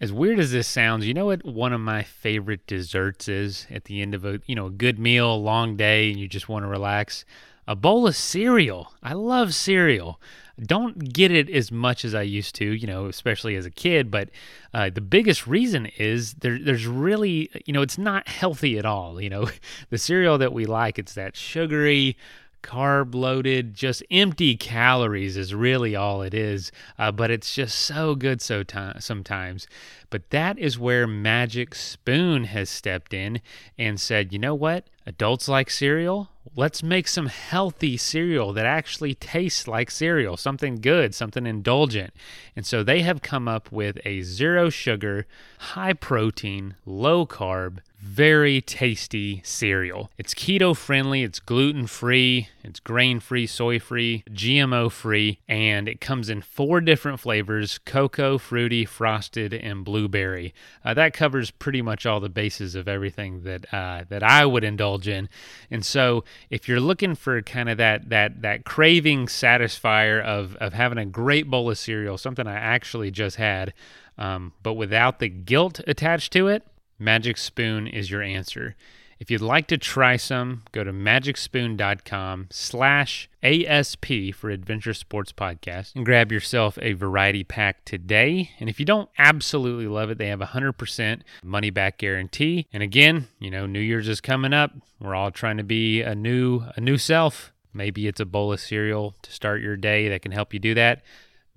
As weird as this sounds, you know what one of my favorite desserts is at the end of a, you know, a good meal, a long day and you just want to relax? A bowl of cereal. I love cereal. Don't get it as much as I used to, you know, especially as a kid. But uh, the biggest reason is there, there's really, you know, it's not healthy at all. You know, the cereal that we like, it's that sugary, carb loaded, just empty calories is really all it is. Uh, but it's just so good so t- sometimes. But that is where Magic Spoon has stepped in and said, you know what? Adults like cereal. Let's make some healthy cereal that actually tastes like cereal, something good, something indulgent. And so they have come up with a zero sugar, high protein, low carb, very tasty cereal. It's keto friendly, it's gluten free, it's grain free, soy free, GMO free, and it comes in four different flavors cocoa, fruity, frosted, and blueberry. Uh, that covers pretty much all the bases of everything that uh, that I would indulge in. And so, if you're looking for kind of that that that craving satisfier of of having a great bowl of cereal, something I actually just had, um, but without the guilt attached to it, Magic Spoon is your answer. If you'd like to try some, go to magicspoon.com slash ASP for Adventure Sports Podcast and grab yourself a variety pack today. And if you don't absolutely love it, they have a 100% money back guarantee. And again, you know, New Year's is coming up. We're all trying to be a new a new self. Maybe it's a bowl of cereal to start your day that can help you do that.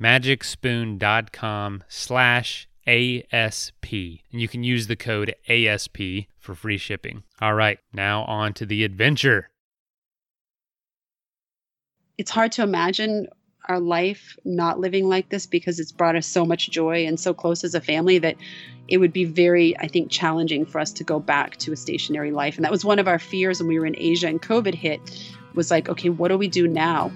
magicspoon.com slash ASP. And you can use the code ASP for free shipping. All right, now on to the adventure. It's hard to imagine our life not living like this because it's brought us so much joy and so close as a family that it would be very, I think, challenging for us to go back to a stationary life. And that was one of our fears when we were in Asia and COVID hit was like, okay, what do we do now?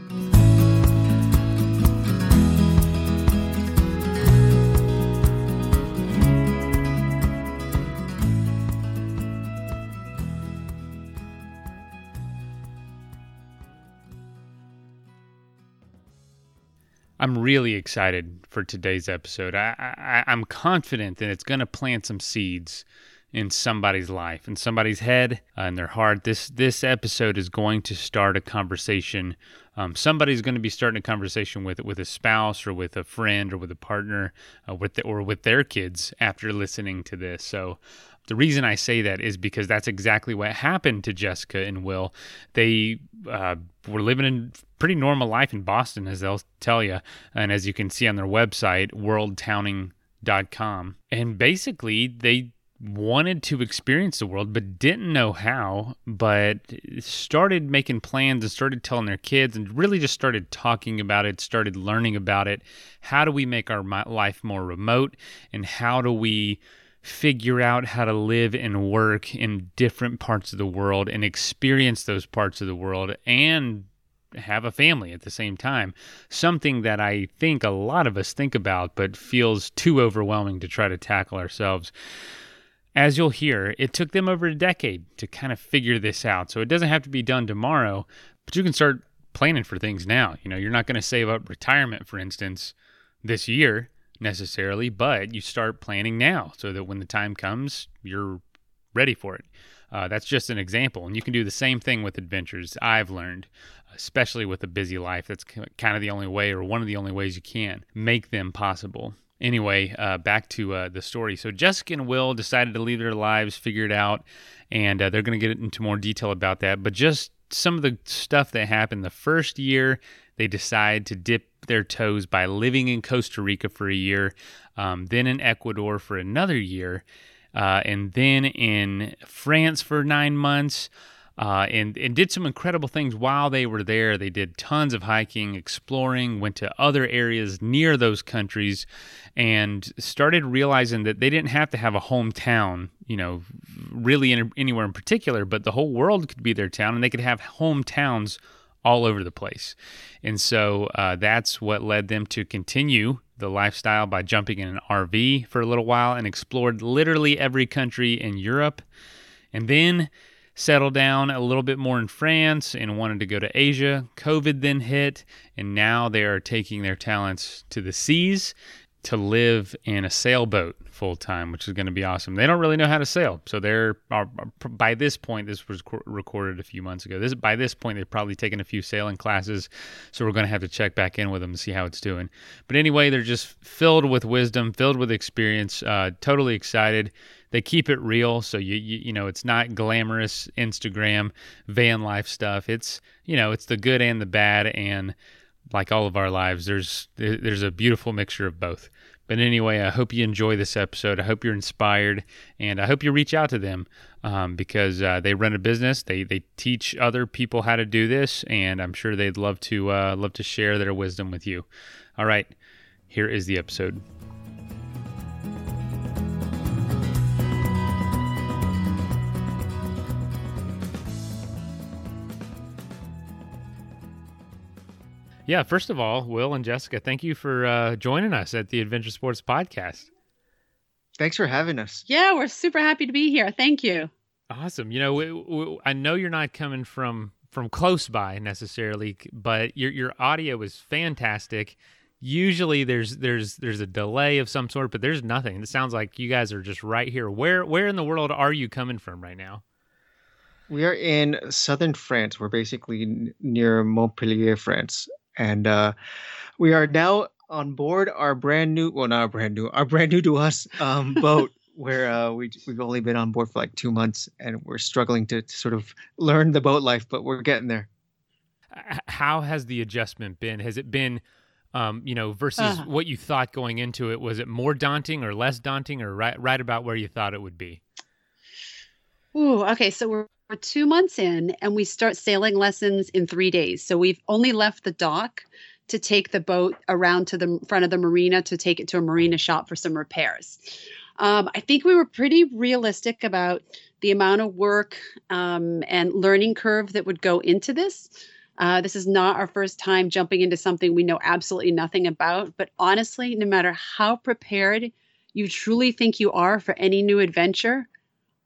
I'm really excited for today's episode. I, I, I'm confident that it's going to plant some seeds in somebody's life, in somebody's head, uh, in their heart. This this episode is going to start a conversation. Um, somebody's going to be starting a conversation with with a spouse or with a friend or with a partner, uh, with the, or with their kids after listening to this. So the reason I say that is because that's exactly what happened to Jessica and Will. They uh, were living a pretty normal life in Boston, as they'll tell you. And as you can see on their website, worldtowning.com. And basically, they wanted to experience the world but didn't know how but started making plans and started telling their kids and really just started talking about it started learning about it how do we make our life more remote and how do we figure out how to live and work in different parts of the world and experience those parts of the world and have a family at the same time. Something that I think a lot of us think about, but feels too overwhelming to try to tackle ourselves. As you'll hear, it took them over a decade to kind of figure this out. So it doesn't have to be done tomorrow, but you can start planning for things now. You know, you're not going to save up retirement, for instance, this year necessarily, but you start planning now so that when the time comes, you're ready for it. Uh, that's just an example. And you can do the same thing with adventures, I've learned, especially with a busy life. That's kind of the only way, or one of the only ways you can make them possible. Anyway, uh, back to uh, the story. So Jessica and Will decided to leave their lives, figure it out, and uh, they're going to get into more detail about that. But just some of the stuff that happened the first year, they decide to dip their toes by living in Costa Rica for a year, um, then in Ecuador for another year, uh, and then in France for nine months. Uh, and, and did some incredible things while they were there. They did tons of hiking, exploring, went to other areas near those countries, and started realizing that they didn't have to have a hometown, you know, really in, anywhere in particular, but the whole world could be their town, and they could have hometowns all over the place. And so uh, that's what led them to continue the lifestyle by jumping in an RV for a little while and explored literally every country in Europe. And then settled down a little bit more in France and wanted to go to Asia. COVID then hit, and now they are taking their talents to the seas to live in a sailboat full time, which is going to be awesome. They don't really know how to sail, so they're by this point. This was recorded a few months ago. This by this point they've probably taken a few sailing classes, so we're going to have to check back in with them to see how it's doing. But anyway, they're just filled with wisdom, filled with experience. Uh, totally excited. They keep it real, so you, you you know it's not glamorous Instagram van life stuff. It's you know it's the good and the bad and like all of our lives, there's there's a beautiful mixture of both. But anyway, I hope you enjoy this episode. I hope you're inspired, and I hope you reach out to them um, because uh, they run a business. They they teach other people how to do this, and I'm sure they'd love to uh, love to share their wisdom with you. All right, here is the episode. Yeah, first of all, Will and Jessica, thank you for uh, joining us at the Adventure Sports Podcast. Thanks for having us. Yeah, we're super happy to be here. Thank you. Awesome. You know, we, we, I know you're not coming from from close by necessarily, but your your audio is fantastic. Usually there's there's there's a delay of some sort, but there's nothing. It sounds like you guys are just right here. Where where in the world are you coming from right now? We are in southern France. We're basically near Montpellier, France and uh, we are now on board our brand new well not brand new our brand new to us um, boat where uh, we, we've only been on board for like two months and we're struggling to, to sort of learn the boat life but we're getting there. How has the adjustment been? Has it been um, you know versus uh-huh. what you thought going into it was it more daunting or less daunting or right right about where you thought it would be? Ooh, okay so we're we're two months in and we start sailing lessons in three days. So we've only left the dock to take the boat around to the front of the marina to take it to a marina shop for some repairs. Um, I think we were pretty realistic about the amount of work um, and learning curve that would go into this. Uh, this is not our first time jumping into something we know absolutely nothing about. But honestly, no matter how prepared you truly think you are for any new adventure,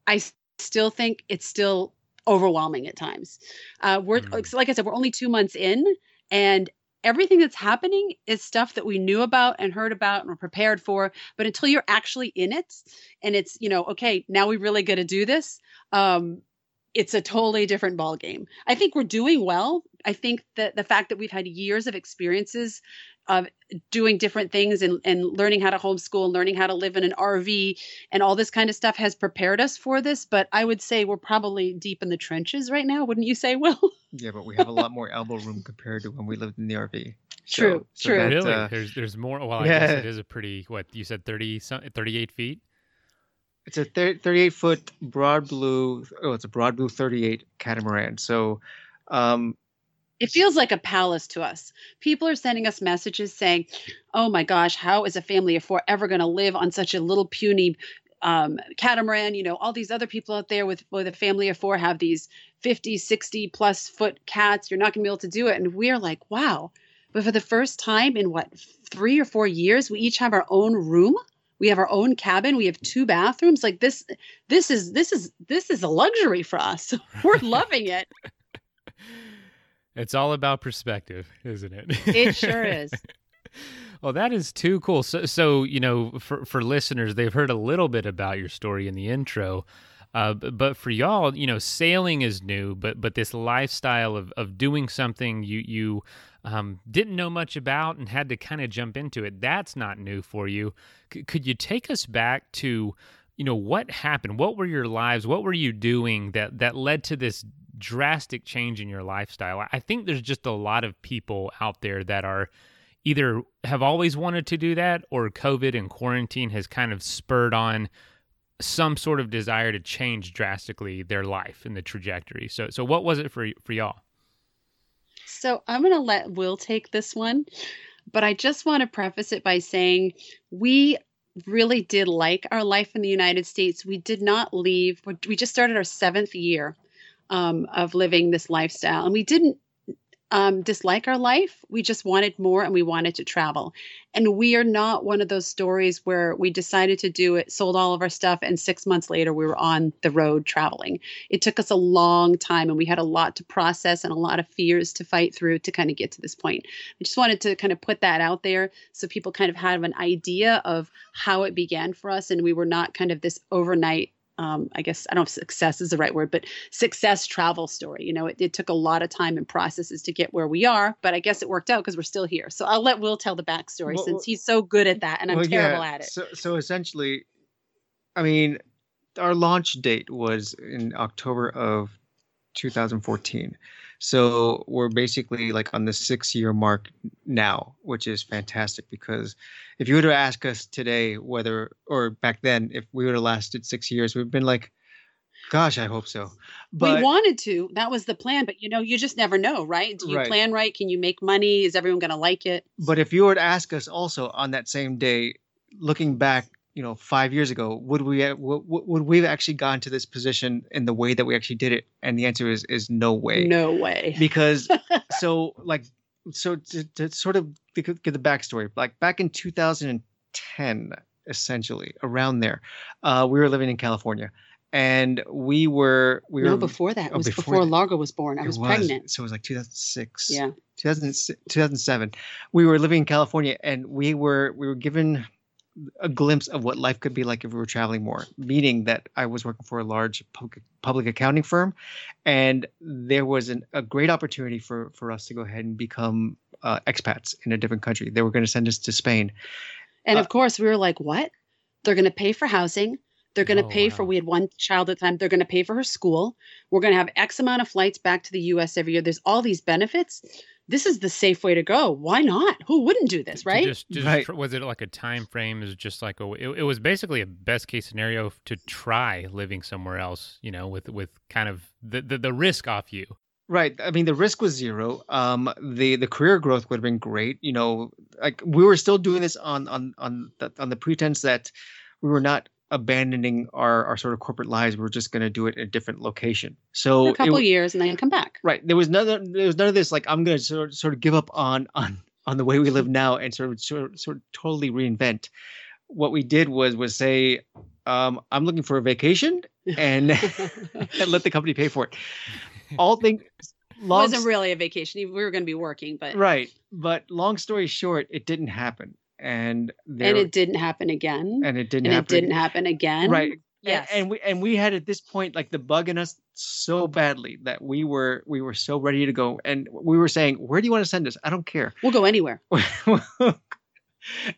I still think it's still overwhelming at times. Uh, we're mm. like I said, we're only two months in, and everything that's happening is stuff that we knew about and heard about and were prepared for. But until you're actually in it, and it's you know, okay, now we really got to do this. Um, it's a totally different ball game. I think we're doing well. I think that the fact that we've had years of experiences of doing different things and, and learning how to homeschool and learning how to live in an RV and all this kind of stuff has prepared us for this. But I would say we're probably deep in the trenches right now, wouldn't you say, Will? Yeah, but we have a lot more elbow room compared to when we lived in the RV. True, so, true. So that, really? Uh, there's there's more. Well, I yeah. guess it is a pretty what you said 30 38 feet. It's a 38 foot Broadblue. Oh, it's a Broadblue 38 catamaran. So um, it feels like a palace to us. People are sending us messages saying, "Oh my gosh, how is a family of four ever going to live on such a little puny um, catamaran? You know, all these other people out there with with a family of four have these 50, 60 plus foot cats. You're not going to be able to do it." And we're like, "Wow!" But for the first time in what three or four years, we each have our own room. We have our own cabin. We have two bathrooms. Like this, this is this is this is a luxury for us. We're loving it. It's all about perspective, isn't it? It sure is. well, that is too cool. So, so you know, for for listeners, they've heard a little bit about your story in the intro. Uh, but for y'all, you know, sailing is new, but but this lifestyle of, of doing something you you um, didn't know much about and had to kind of jump into it, that's not new for you. C- could you take us back to, you know, what happened? What were your lives? What were you doing that that led to this drastic change in your lifestyle. I think there's just a lot of people out there that are either have always wanted to do that or COVID and quarantine has kind of spurred on some sort of desire to change drastically their life and the trajectory. So so what was it for for y'all? So I'm going to let Will take this one, but I just want to preface it by saying we really did like our life in the United States. We did not leave. We just started our seventh year um, of living this lifestyle. And we didn't um, dislike our life. We just wanted more and we wanted to travel. And we are not one of those stories where we decided to do it, sold all of our stuff, and six months later we were on the road traveling. It took us a long time and we had a lot to process and a lot of fears to fight through to kind of get to this point. I just wanted to kind of put that out there so people kind of have an idea of how it began for us. And we were not kind of this overnight um, I guess I don't know if success is the right word, but success travel story. You know, it, it, took a lot of time and processes to get where we are, but I guess it worked out because we're still here. So I'll let Will tell the backstory well, since he's so good at that and I'm terrible yeah, at it. So, so essentially, I mean, our launch date was in October of 2014. So we're basically like on the six year mark now, which is fantastic because if you were to ask us today whether, or back then, if we would have lasted six years, we've been like, gosh, I hope so. But we wanted to. That was the plan. But you know, you just never know, right? Do you right. plan right? Can you make money? Is everyone going to like it? But if you were to ask us also on that same day, looking back you know five years ago would we would, would we have actually gotten to this position in the way that we actually did it and the answer is is no way no way because so like so to, to sort of give the backstory like back in 2010 essentially around there uh, we were living in california and we were we no, were before that it oh, was before, before Largo was born. I was, was, pregnant. So it was like 2006. Yeah. 2007. We were living in California and we were we were given a glimpse of what life could be like if we were traveling more. Meaning that I was working for a large public, public accounting firm, and there was an, a great opportunity for for us to go ahead and become uh, expats in a different country. They were going to send us to Spain, and uh, of course we were like, "What? They're going to pay for housing." They're going to oh, pay wow. for, we had one child at the time, they're going to pay for her school. We're going to have X amount of flights back to the US every year. There's all these benefits this is the safe way to go. Why not? Who wouldn't do this, right? Just, just right. was it like a time frame? Is just like a it, it, was basically a best case scenario to try living somewhere else. You know, with with kind of the the, the risk off you. Right. I mean, the risk was zero. Um, the the career growth would have been great. You know, like we were still doing this on on on the, on the pretense that we were not abandoning our, our sort of corporate lives. We are just going to do it in a different location. So a couple it, years and then come back. Right. There was none. Of, there was none of this. Like I'm going to sort of, sort of give up on on on the way we live now and sort of sort of, sort of totally reinvent. What we did was was say, um, I'm looking for a vacation and, and let the company pay for it. All things. Long, it wasn't really a vacation. We were going to be working, but right. But long story short, it didn't happen and there, and it didn't happen again. And it didn't and happen it didn't happen again. Right. Yes. and, and we and we had at this point like the bug in us so badly that we were we were so ready to go. And we were saying where do you want to send us? I don't care. We'll go anywhere.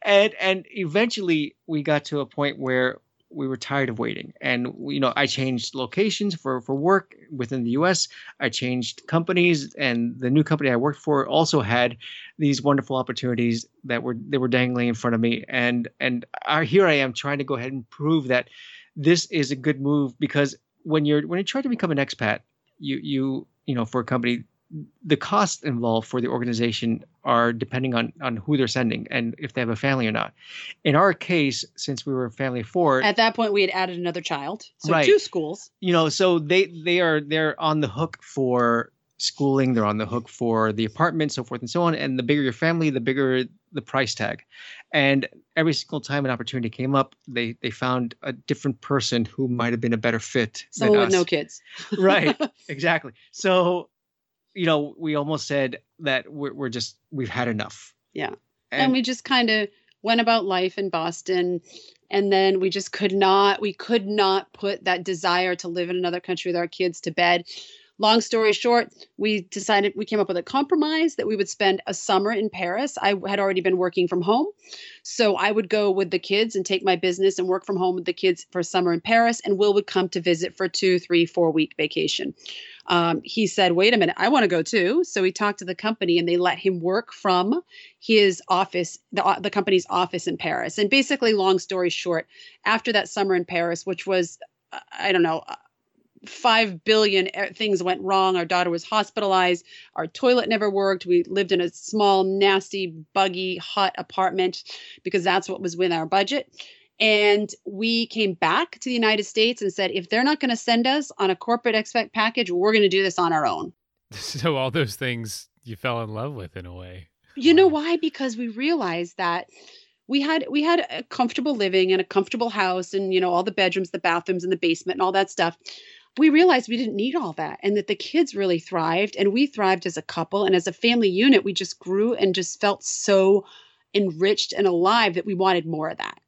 And and eventually we got to a point where we were tired of waiting. And you know i changed locations for for work within the us i changed companies and the new company i worked for also had these wonderful opportunities that were they were dangling in front of me. And and I, here i am trying to go ahead and prove that this is a good move because when you're when you try to become an expat you you you know for a company the costs involved for the organization are depending on on who they're sending and if they have a family or not. In our case, since we were a family of four, at that point we had added another child, so right. two schools. You know, so they they are they're on the hook for schooling. They're on the hook for the apartment, so forth and so on. And the bigger your family, the bigger the price tag. And every single time an opportunity came up, they they found a different person who might have been a better fit. Someone with no kids. right. Exactly. So you know, we almost said that we're, we're just, we've had enough. Yeah. And, and we just kind of went about life in Boston. And then we just could not, we could not put that desire to live in another country with our kids to bed. Long story short, we decided we came up with a compromise that we would spend a summer in Paris. I had already been working from home. So I would go with the kids and take my business and work from home with the kids for summer in Paris. And Will would come to visit for two, three, four week vacation um, he said, wait a minute, I want to go too. So he talked to the company and they let him work from his office, the, the company's office in Paris. And basically, long story short, after that summer in Paris, which was, I don't know, five billion eh, things went wrong. Our daughter was hospitalized. Our toilet never worked. We lived in a small, nasty, buggy, hot apartment because that's what was within our budget. And we came back to the United States and said, if they're not going to send us on a corporate expat package, we're going to do this on our own. So all those things you fell in love with in a way. You know why? Because we realized that we had we had a comfortable living and a comfortable house and you know all the bedrooms, the bathrooms and the basement and all that stuff. We realized we didn't need all that and that the kids really thrived and we thrived as a couple and as a family unit we just grew and just felt so enriched and alive that we wanted more of that.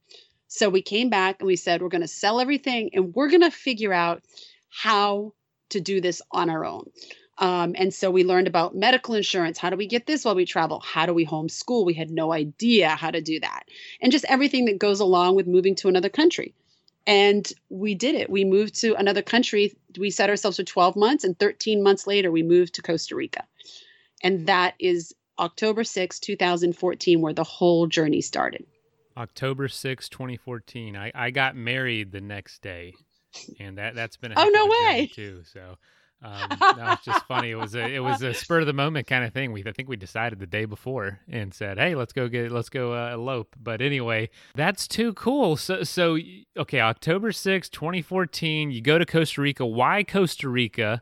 So we came back and we said we're going to sell everything and we're going to figure out how to do this on our own. Um, and so we learned about medical insurance. How do we get this while we travel? How do we homeschool? We had no idea how to do that. And just everything that goes along with moving to another country. And we did it. We moved to another country. We set ourselves for 12 months, and 13 months later, we moved to Costa Rica. And that is October 6, 2014, where the whole journey started. October 6, 2014. I, I got married the next day. And that, that's been a oh, no way. Too. So um, that was just funny. It was a it was a spur of the moment kind of thing. We I think we decided the day before and said, "Hey, let's go get let's go uh, elope." But anyway, that's too cool. So so okay, October sixth, twenty fourteen. You go to Costa Rica. Why Costa Rica?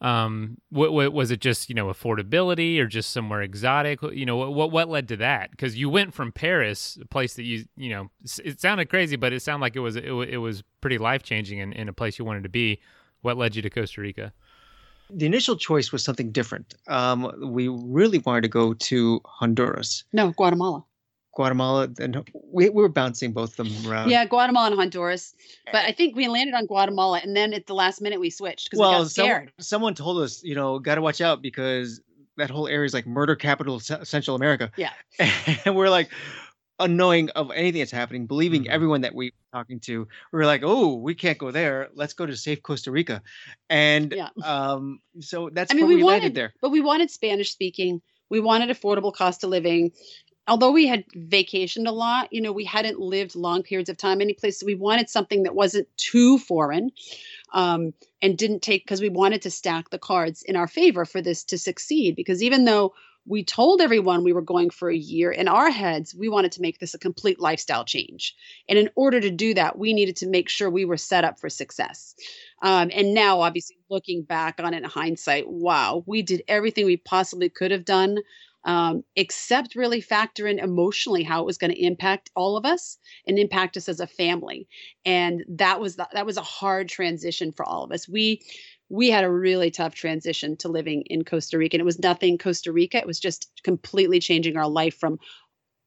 Um, what, what, was it? Just you know affordability, or just somewhere exotic? You know what what led to that? Because you went from Paris, a place that you you know it sounded crazy, but it sounded like it was it, it was pretty life changing in, in a place you wanted to be. What led you to Costa Rica? The initial choice was something different. Um, we really wanted to go to Honduras. No, Guatemala. Guatemala, and we, we were bouncing both of them around. Yeah, Guatemala and Honduras. But I think we landed on Guatemala, and then at the last minute we switched because well, we got scared. Someone, someone told us, you know, got to watch out because that whole area is like murder capital of Central America. Yeah. And we're like, unknowing of anything that's happening, believing mm-hmm. everyone that we were talking to. We were like, oh, we can't go there. Let's go to safe Costa Rica. And yeah. um, so that's I mean, we, we wanted, landed there. But we wanted Spanish speaking. We wanted affordable cost of living. Although we had vacationed a lot, you know, we hadn't lived long periods of time any place. So we wanted something that wasn't too foreign um, and didn't take because we wanted to stack the cards in our favor for this to succeed. Because even though we told everyone we were going for a year. In our heads, we wanted to make this a complete lifestyle change. And in order to do that, we needed to make sure we were set up for success. Um, and now, obviously, looking back on it in hindsight, wow, we did everything we possibly could have done. Um, except really factor in emotionally how it was going to impact all of us and impact us as a family and that was the, that was a hard transition for all of us we we had a really tough transition to living in Costa Rica. And it was nothing Costa Rica. It was just completely changing our life from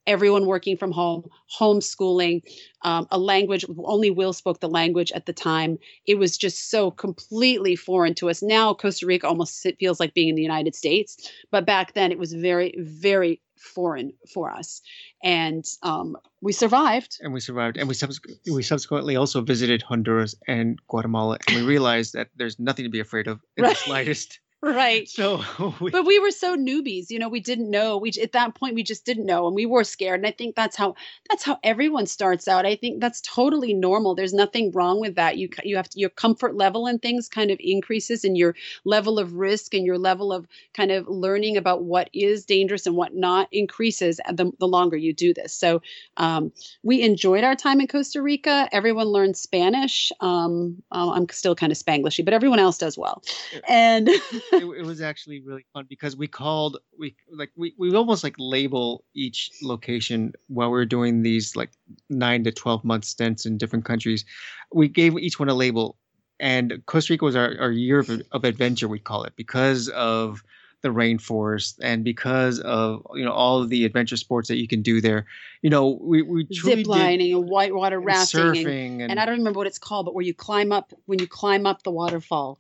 everyone working from home, homeschooling, um, a language, only Will spoke the language at the time. It was just so completely foreign to us. Now, Costa Rica almost feels like being in the United States. But back then, it was very, very foreign for us. And um, we survived. And we survived. And we, subs- we subsequently also visited Honduras and Guatemala. And we realized that there's nothing to be afraid of in right. the slightest. Right. So we, but we were so newbies you know we didn't know. We at that point we just didn't know and we were scared and i think that's how that's how everyone starts out. I think that's totally normal. There's nothing wrong with that. You you have to, your comfort level and things kind of increases and your level of risk and your level of kind of learning about what is dangerous and what not increases the, the longer you do this. So um, we enjoyed our time in costa rica. Everyone learned spanish. Um, uh, i'm still kind of spanglishy but everyone else does well. And it, it, was actually really fun because we called we like we, we almost like label each location while we are doing these like nine to 12 month stints in different countries. We gave each one a label and costa rica was our, our year of, of adventure we call it because of the rainforest and because of you know all of the adventure sports that you can do there. You know we, we zip lining and whitewater rafting surfing and, and, and, i don't remember what it's called but where you climb up when you climb up the waterfall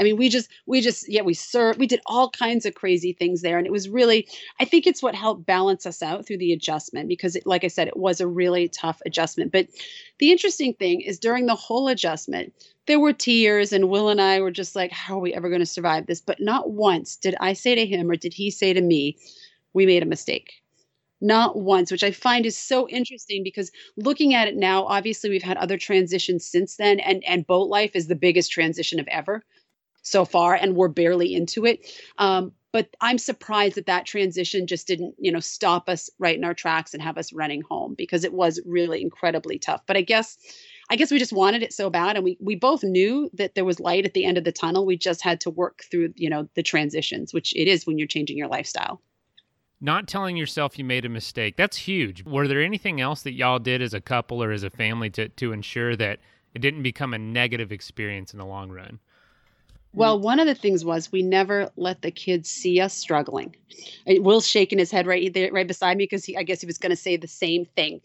I mean, we just, we just, yeah, we served, we did all kinds of crazy things there. And it was really, I think it's what helped balance us out through the adjustment because, it, like I said, it was a really tough adjustment. But the interesting thing is during the whole adjustment, there were tears, and Will and I were just like, how are we ever going to survive this? But not once did I say to him or did he say to me, we made a mistake not once, which I find is so interesting because looking at it now, obviously we've had other transitions since then, and and boat life is the biggest transition of ever so far, and we're barely into it. Um, but I'm surprised that that transition just didn't, you know, stop us right in our tracks and have us running home because it was really incredibly tough. But I guess I guess we just wanted it so bad, and we we both knew that there was light at the end of the tunnel. We just had to work through, you know, the transitions, which it is when you're changing your lifestyle. Not telling yourself you made a mistake. That's huge. Were there anything else that y'all did as a couple or as a family to, to ensure that it didn't become a negative experience in the long run? Mm-hmm. Well, one of the things was we never let the kids see us struggling. Will's shaking his head right there, right beside me because I guess he was going to say the same thing.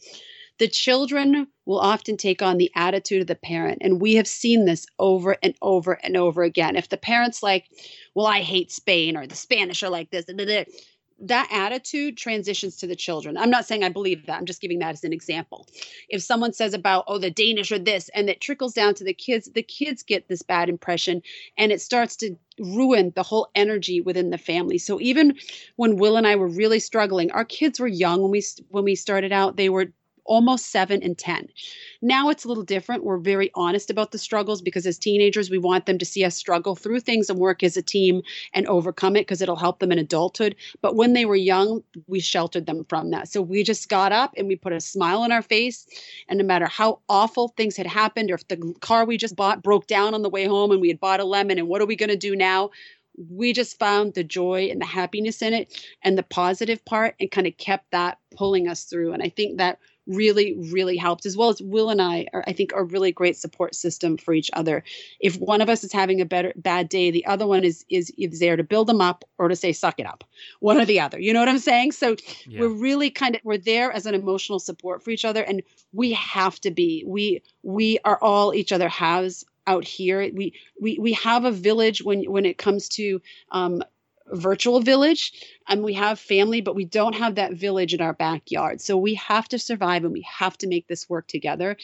The children will often take on the attitude of the parent, and we have seen this over and over and over again. If the parent's like, "Well, I hate Spain," or "The Spanish are like this," that attitude transitions to the children. I'm not saying I believe that. I'm just giving that as an example. If someone says about, oh, the Danish are this, and it trickles down to the kids, the kids get this bad impression and it starts to ruin the whole energy within the family. So even when Will and I were really struggling, our kids were young when we when we started out. They were almost seven and 10. Now it's a little different. We're very honest about the struggles because as teenagers, we want them to see us struggle through things and work as a team and overcome it because it'll help them in adulthood. But when they were young, we sheltered them from that. So we just got up and we put a smile on our face. And no matter how awful things had happened, or if the car we just bought broke down on the way home and we had bought a lemon, and what are we going to do now? we just found the joy and the happiness in it and the positive part and kind of kept that pulling us through. And I think that really really helped as well as will and i are i think are really great support system for each other. If one of us is having a better bad day the other one is is is there to build them up or to say suck it up one or the other. You know what i'm saying? So yeah. we're really kind of we're there as an emotional support for each other and we have to be. We we are all each other has out here. We we we have a village when when it comes to um virtual village and we have family but we don't have that village in our backyard. So we have to survive and we have to make this work together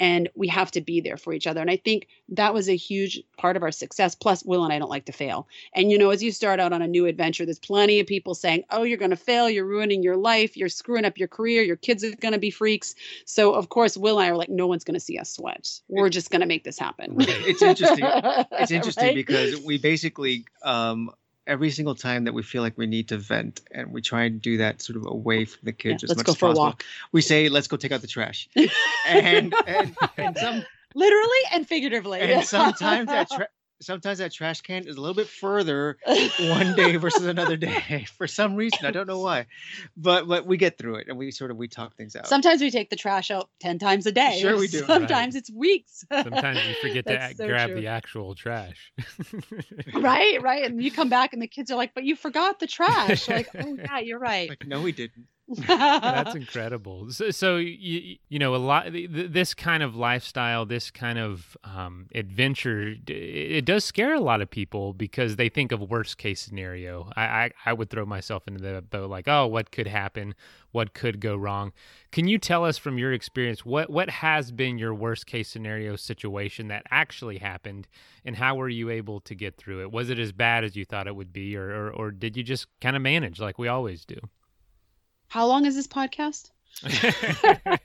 and we have to be there for each other. And i think that was a huge part of our success. Plus will and i don't like to fail. And you know as you start out on a new adventure there's plenty of people saying oh you're going to fail. You're ruining your life. You're screwing up your career. Your kids are going to be freaks. So of course will and i are like no one's going to see us sweat. We're just going to make this happen. It's interesting. It's interesting right? because we basically um every single time that we feel like we need to vent and we try and do that sort of away from the kids yeah, as much as possible. We say, let's go take out the trash. and, and, and some literally and figuratively. And sometimes that tra- sometimes that trash can is a little bit further one day versus another day for some reason i don't know why but but we get through it and we sort of we talk things out. Sometimes we take the trash out 10 times a day. Sure we do. Sometimes right. it's weeks. Sometimes you forget to so grab true. the actual trash. Right right and you come back and the kids are like but you forgot the trash. Like oh yeah you're right. like no we didn't that's incredible. So, so you, you know, a lot this kind of lifestyle, this kind of um, adventure, it does scare a lot of people because they think of worst case scenario. I, I, I would throw myself into the boat like, oh, what could happen? What could go wrong? Can you tell us from your experience what what has been your worst case scenario situation that actually happened, and how were you able to get through it? Was it as bad as you thought it would be, or or, or did you just kind of manage like we always do? How long is this podcast?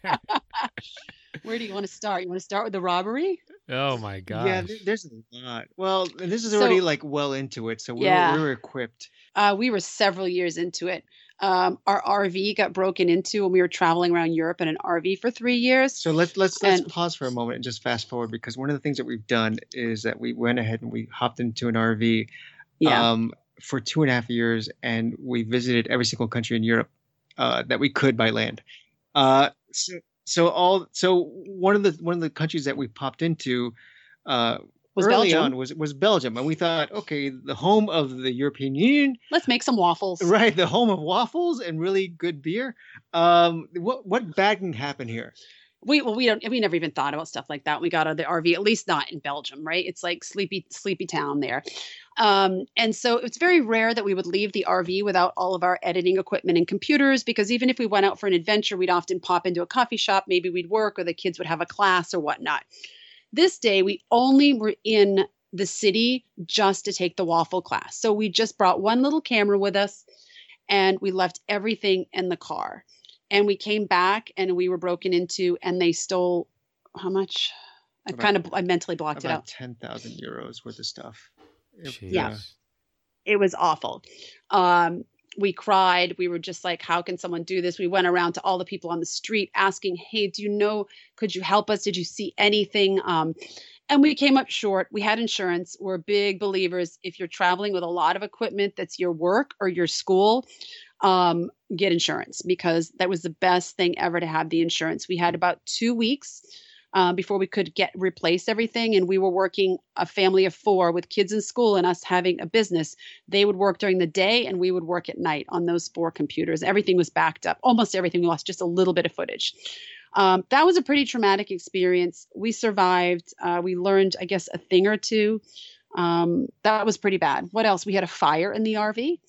Where do you want to start? You want to start with the robbery? Oh my god! Yeah, there's a lot. Well, this is already so, like well into it, so we, yeah. were, we were equipped. Uh, we were several years into it. Um, our RV got broken into when we were traveling around Europe in an RV for three years. So let's let's let's and, pause for a moment and just fast forward because one of the things that we've done is that we went ahead and we hopped into an RV. Yeah. Um, for two and a half years, and we visited every single country in Europe uh, that we could by land. Uh, so, so all so one of the one of the countries that we popped into uh, was early Belgium. on was was Belgium, and we thought, okay, the home of the European Union. Let's make some waffles. Right, the home of waffles and really good beer. Um, what what bad can happen here? we well we don't we never even thought about stuff like that we got out of the rv at least not in belgium right it's like sleepy sleepy town there um, and so it's very rare that we would leave the rv without all of our editing equipment and computers because even if we went out for an adventure we'd often pop into a coffee shop. Maybe we'd work or the kids would have a class or whatnot. This day we only were in the city just to take the waffle class. So we just brought one little camera with us and we left everything in the car. And we came back and we were broken into and they stole how much? I kind of i mentally blocked it out. 10,000 euros worth of stuff Jeez. yeah it was awful um we cried. We were just like, how can someone do this? We went around to all the people on the street asking, hey, do you know, could you help us? Did you see anything? Um, and we came up short. We had insurance. We're big believers. If you're traveling with a lot of equipment that's your work or your school, um, get insurance because that was the best thing ever to have the insurance. We had about two weeks um, before we could get replace everything. And we were working a family of four with kids in school and us having a business. They would work during the day and we would work at night on those four computers. Everything was backed up, almost everything. We lost just a little bit of footage. Um, that was a pretty traumatic experience. We survived. Uh, we learned, I guess, a thing or two. Um, that was pretty bad. What else? We had a fire in the RV.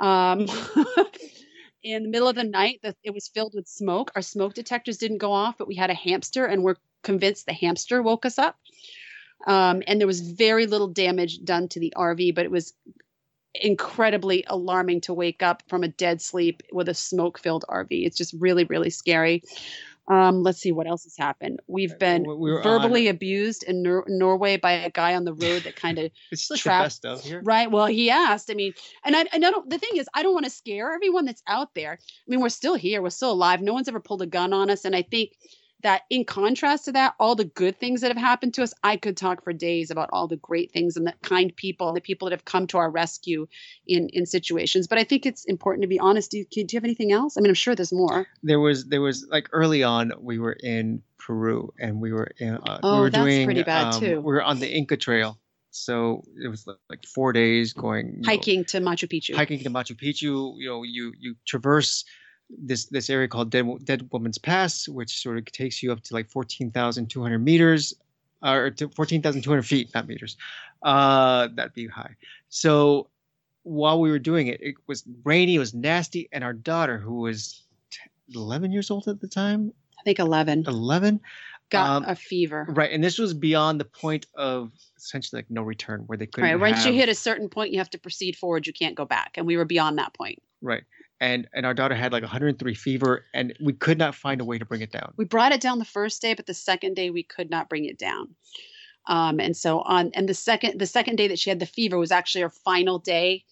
Um, in the middle of the night that it was filled with smoke. Our smoke detectors didn't go off, but we had a hamster, and we're convinced the hamster woke us up. Um, and there was very little damage done to the RV, but it was incredibly alarming to wake up from a dead sleep with a smoke filled RV. It's just really, really scary. Um, let's see what else has happened. We've been we verbally on... abused in Nor- Norway by a guy on the road that kind of it's like trapped, best of here, right? Well, he asked. I mean, and I, and I don't. The thing is, I don't want to scare everyone that's out there. I mean, we're still here. We're still alive. No one's ever pulled a gun on us, and I think that in contrast to that, all the good things that have happened to us, I could talk for days about all the great things and the kind people, the people that have come to our rescue in in situations. But I think it's important to be honest. Do you, do you have anything else? I mean, I'm sure there's more. There was there was like early on, we were in Peru and we were in. Uh, oh, we were that's doing, pretty bad um, too. We were on the Inca Trail. So it was like four days going hiking know, to Machu Picchu. Hiking to Machu Picchu. You know, you you traverse this this area called Dead, Dead Woman's Pass, which sort of takes you up to like fourteen thousand two hundred meters, or to fourteen thousand two hundred feet, not meters. Uh, that'd be high. So while we were doing it, it was rainy, it was nasty, and our daughter, who was 11 years old at the time, I think 11, 11, got um, a fever. Right, and this was beyond the point of essentially like no return, where they couldn't. Right, once have... you hit a certain point, you have to proceed forward. You can't go back, and we were beyond that point. Right and and our daughter had like 103 fever and we could not find a way to bring it down. We brought it down the first day but the second day we could not bring it down. Um, and so on and the second the second day that she had the fever was actually our final day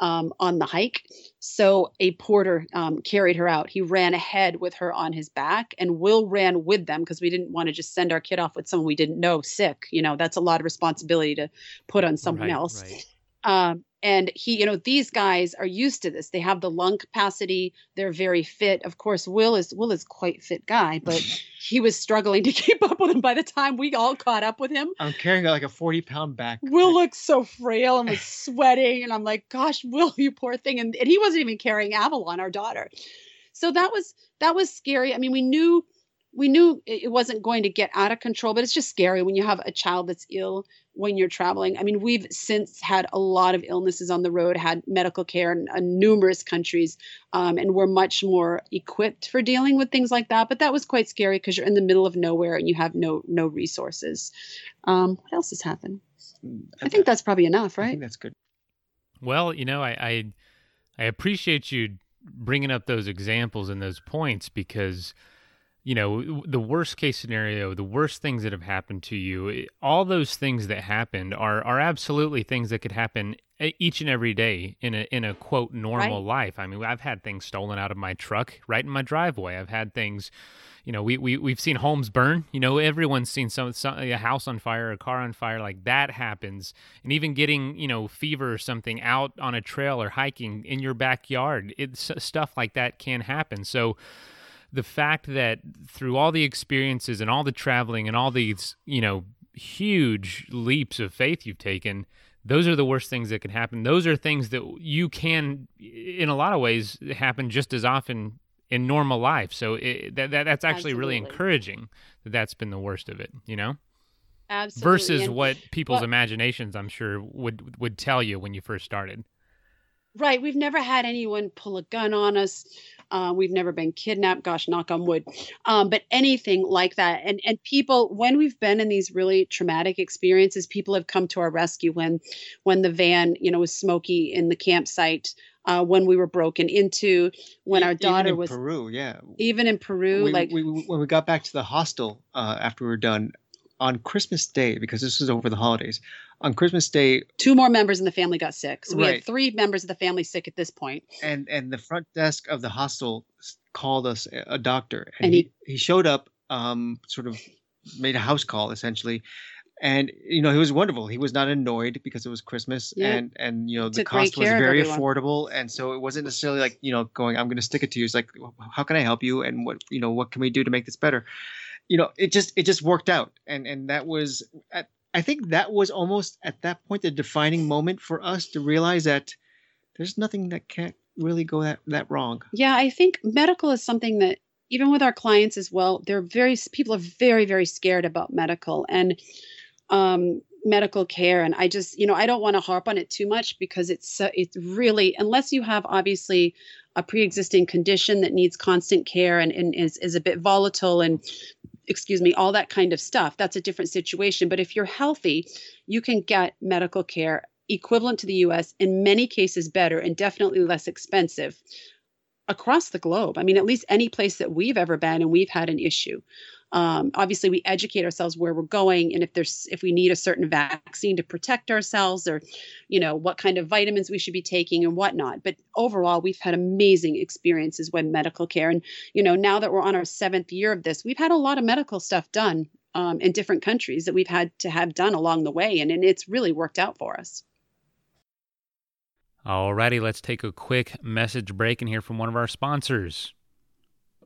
um, on the hike. So a porter um, carried her out. He ran ahead with her on his back and will ran with them because we didn't want to just send our kid off with someone we didn't know sick you know that's a lot of responsibility to put on someone right, else. right. Um, and he you know these guys are used to this. They have the lung capacity. They're very fit. Of course will is will is quite fit guy but he was struggling to keep up with him by the time we all caught up with him. I'm carrying like a 40 pound back will looked so frail and was sweating and i'm like gosh will you poor thing. And, and he wasn't even carrying avalon our daughter. So that was that was scary. I mean we knew we knew it wasn't going to get out of control, but it's just scary when you have a child that's ill when you're traveling. I mean, we've since had a lot of illnesses on the road, had medical care in, in numerous countries, um, and we're much more equipped for dealing with things like that. But that was quite scary because you're in the middle of nowhere and you have no no resources. Um, what else has happened? Mm, I think that's probably enough, right? I think that's good. Well, you know, I, I, I appreciate you bringing up those examples and those points because you know the worst case scenario the worst things that have happened to you eh, all those things that happened are are absolutely things that could happen each and every day in a in a quote normal right. life. I mean i've had things stolen out of my truck right in my driveway. I've had things you know we, we we've seen homes burn. You know everyone's seen some, some a house on fire a car on fire like that happens. And even getting you know fever or something out on a trail or hiking in your backyard it's stuff like that can happen. So the fact that through all the experiences and all the traveling and all these, you know, huge leaps of faith you've taken, those are the worst things that can happen. Those are things that you can, in a lot of ways, happen just as often in normal life. So it, that, that that's actually Absolutely. really encouraging that that's been the worst of it. You know. Absolutely. Versus and, what people's well, imaginations, I'm sure, would would tell you when you first started. Right. We've never had anyone pull a gun on us. Uh, we've never been kidnapped. Gosh, knock on wood. Um, but anything like that, and and people, when we've been in these really traumatic experiences, people have come to our rescue. When when the van, you know, was smoky in the campsite. Uh, when we were broken into, when our daughter was Peru, yeah, even in Peru, we, like we, when we got back to the hostel uh, after we were done, on Christmas Day, because this was over the holidays, on Christmas Day, Two more members in the family got sick. So we Right. had three members of the family sick at this point. and and the front desk of the hostel called us a doctor, and, And he, he- he showed up, um, sort of made a house call essentially. And you know he was wonderful. He was not annoyed because it was Christmas, Yeah. and and you know the Took cost was very affordable, and so it wasn't necessarily like you know going I'm going to stick it to you. It's like how can I help you, and what you know what can we do to make this better? You know it just it just worked out, and and that was at, I think that was almost at that point the defining moment for us to realize that there's nothing that can't really go that that wrong. Yeah, I think medical is something that even with our clients as well, they're very people are very very scared about medical and um medical care and I just, you know, I don't want to harp on it too much because it's so, it's really unless you have obviously a pre-existing condition that needs constant care and, and is is a bit volatile and excuse me, all that kind of stuff. That's a different situation, but if you're healthy, you can get medical care equivalent to the US in many cases better and definitely less expensive across the globe. I mean, at least any place that we've ever been and we've had an issue. Um, obviously, we educate ourselves where we're going, and if there's if we need a certain vaccine to protect ourselves, or you know what kind of vitamins we should be taking and whatnot. But overall, we've had amazing experiences with medical care, and you know now that we're on our seventh year of this, we've had a lot of medical stuff done um, in different countries that we've had to have done along the way, and, and it's really worked out for us. Alrighty, let's take a quick message break and hear from one of our sponsors.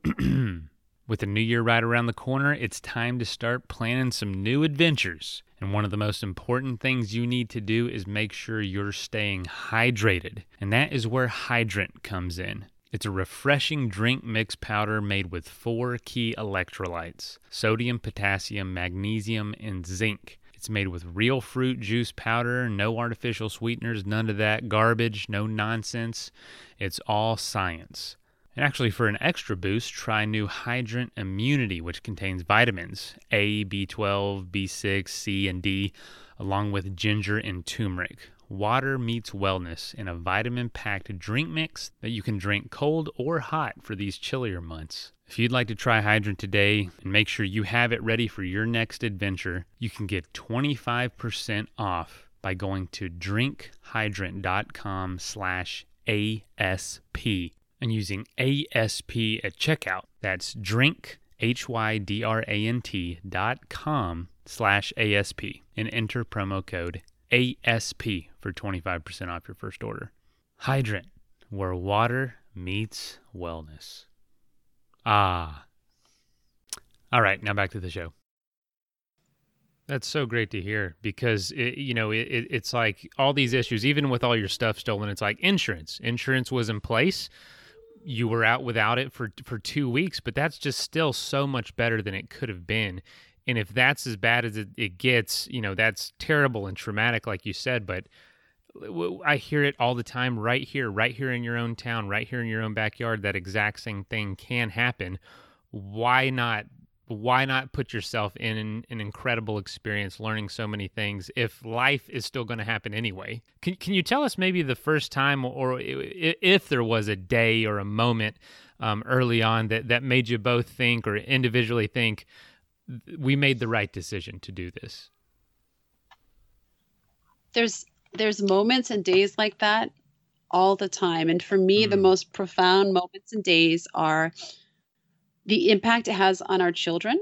With the new year right around the corner, it's time to start planning some new adventures. And one of the most important things you need to do is make sure you're staying hydrated. And that is where Hydrant comes in. It's a refreshing drink mix powder made with four key electrolytes sodium, potassium, magnesium, and zinc. It's made with real fruit juice powder, no artificial sweeteners, none of that garbage, no nonsense. It's all science. And actually, for an extra boost, try new Hydrant Immunity, which contains vitamins A, B12, B6, C, and D, along with ginger and turmeric. Water meets wellness in a vitamin packed drink mix that you can drink cold or hot for these chillier months. If you'd like to try Hydrant today and make sure you have it ready for your next adventure, you can get 25% off by going to drinkhydrant.com slash ASP and using ASP at checkout. That's drink, H-Y-D-R-A-N-T dot com slash ASP and enter promo code ASP for 25% off your first order. Hydrant, where water meets wellness. Ah. All right, now back to the show. That's so great to hear because it, you know it, it, it's like all these issues, even with all your stuff stolen. It's like insurance. Insurance was in place. You were out without it for for two weeks, but that's just still so much better than it could have been. And if that's as bad as it, it gets, you know that's terrible and traumatic, like you said. But I hear it all the time, right here, right here in your own town, right here in your own backyard. That exact same thing can happen. Why not why not put yourself in an, an, incredible experience learning so many things if life is still going to happen anyway? Can, can you tell us maybe the first time or if there was a day or a moment um, early on that, that made you both think or individually think we made the right decision to do this there's there's moments and days like that all the time. And for me mm. the most profound moments and days are the impact it has on our children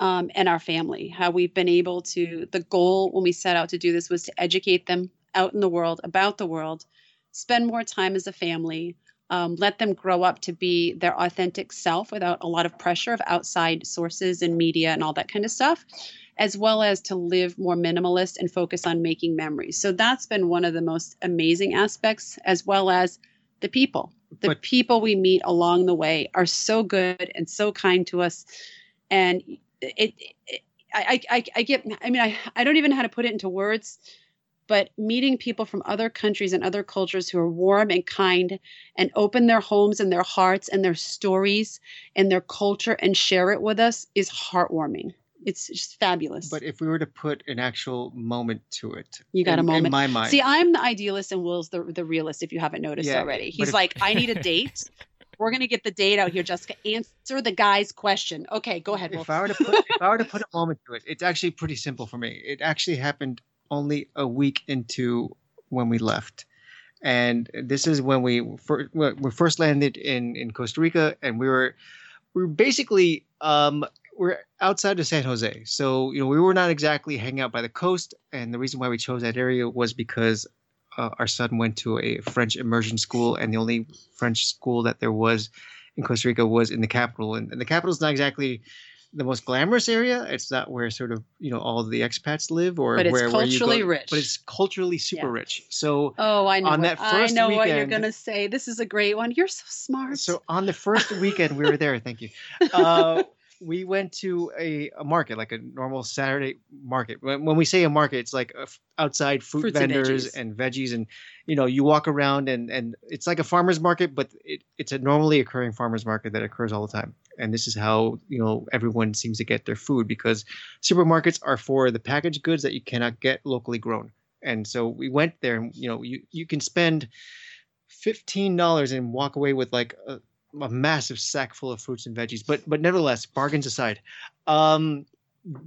um, and our family. How we've been able to, the goal when we set out to do this was to educate them out in the world, about the world, spend more time as a family, um, let them grow up to be their authentic self without a lot of pressure of outside sources and media and all that kind of stuff, as well as to live more minimalist and focus on making memories. So that's been one of the most amazing aspects, as well as the people the but, people we meet along the way are so good and so kind to us. And it, it I, I, I get i mean I, I don't even know how to put it into words but meeting people from other countries and other cultures who are warm and kind and open their homes and their hearts and their stories and their culture and share it with us is heartwarming it's just fabulous. But if we were to put an actual moment to it, you got in, a moment. In my mind. See, I'm the idealist and Will's the the realist. If you haven't noticed Yeah, already, he's if- like, I need a date We're gonna get the date out here, Jessica. Answer the guy's question. Okay, go ahead. If I were to put if I were to put a moment to it, it's actually pretty simple for me. It actually happened only a week into when we left. And this is when we first, we first landed in, in Costa Rica, and we were we were basically um, we're outside of San Jose, so you know we were not exactly hanging out by the coast. And the reason why we chose that area was because uh, our son went to a French immersion school, and the only French school that there was in Costa Rica was in the capital, and, and the capital is not exactly the most glamorous area. It's not where sort of you know all the expats live, or but it's where, culturally where you go, rich. But it's culturally super Yeah. rich. So Oh, I know. on what, that first I know what you're gonna say. This is a great one. You're so smart. So on the first weekend we were there, thank you. Uh, we went to a, a market, like a normal Saturday market. When, when we say a market, it's like a f- outside fruit Fruits and vendors veggies. and veggies, and you know you walk around and and it's like a farmers market, but it, it's a normally occurring farmers market that occurs all the time. And this is how you know everyone seems to get their food because supermarkets are for the packaged goods that you cannot get locally grown. And so we went there, and you know you you can spend fifteen dollars and walk away with like a, a massive sack full of fruits and veggies. But but nevertheless, bargains aside, um,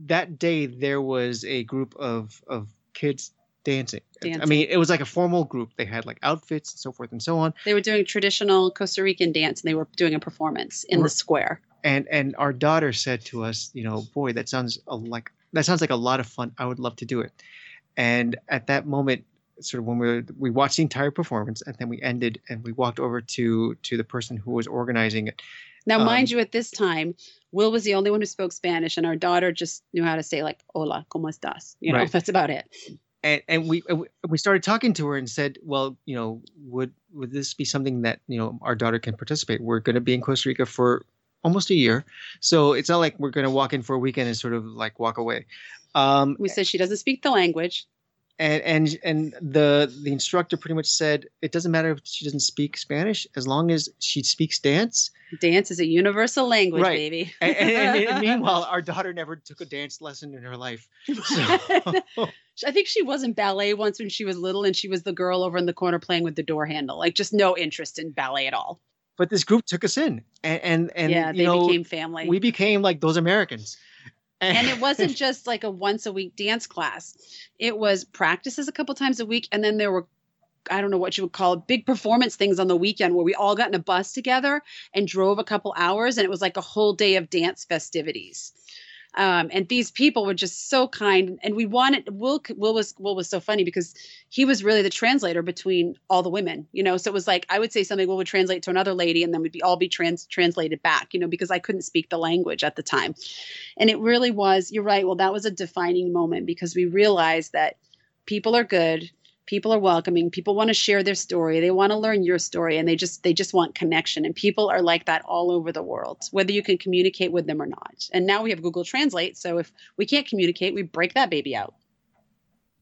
that day there was a group of of kids dancing. I mean, it was like a formal group. They had like outfits and so forth and so on. they were doing traditional Costa Rican dance, and they were doing a performance in the square. And and our daughter said to us, you know, boy, that sounds a, like that sounds like a lot of fun. I would love to do it. And at that moment, sort of when we were, we watched the entire performance, and then we ended, and we walked over to to the person who was organizing it. Now, mind Um, you, at this time, Will was the only one who spoke Spanish, and our daughter just knew how to say like "Hola, cómo estás?" You know, Right. that's about it. and and we and we- we started talking to her and said, well, you know, would would this be something that you know our daughter can participate? We're going to be in Costa Rica for almost a year, so it's not like we're going to walk in for a weekend and sort of like walk away. Um, We said she doesn't speak the language. And and and the the instructor pretty much said it doesn't matter if she doesn't speak Spanish as long as she speaks dance. Dance is a universal language, Right. baby. And, and, and meanwhile, our daughter never took a dance lesson in her life. So, I think she was in ballet once when she was little, and she was the girl over in the corner playing with the door handle. Like just no interest in ballet at all. but this group took us in, and and, and yeah, you they know, became family. we became like those Americans. And it wasn't just like a once a week dance class. It was practices a couple times a week, and then there were I don't know what you would call it, big performance things on the weekend where we all got in a bus together and drove a couple hours, and it was like a whole day of dance festivities. Um, and these people were just so kind, and we wanted Will. Will was Will was so funny because he was really the translator between all the women, you know. So it was like I would say something, Will would translate to another lady, and then we'd be all be trans translated back, you know, because I couldn't speak the language at the time. And it really was. You're right. Well, that was a defining moment because we realized that people are good people are welcoming. People want to share their story. They want to learn your story and they just they just want connection and people are like that all over the world whether you can communicate with them or not. And now we have google translate so if we can't communicate we break that baby out.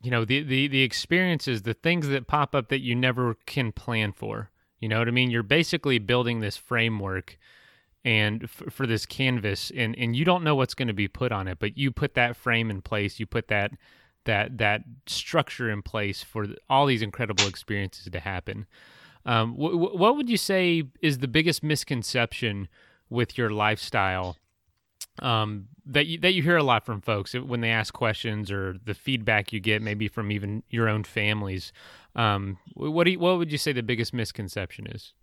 You know the, the the experiences the things that pop up that you never can plan for. You know what i mean? You're basically building this framework and f- for this canvas and and you don't know what's going to be put on it but you put that frame in place you put that that that structure in place for all these incredible experiences to happen um, wh- wh- what would you say is the biggest misconception with your lifestyle um, that you, that you hear a lot from folks when they ask questions or the feedback you get maybe from even your own families. Um, what do you, what would you say the biggest misconception is?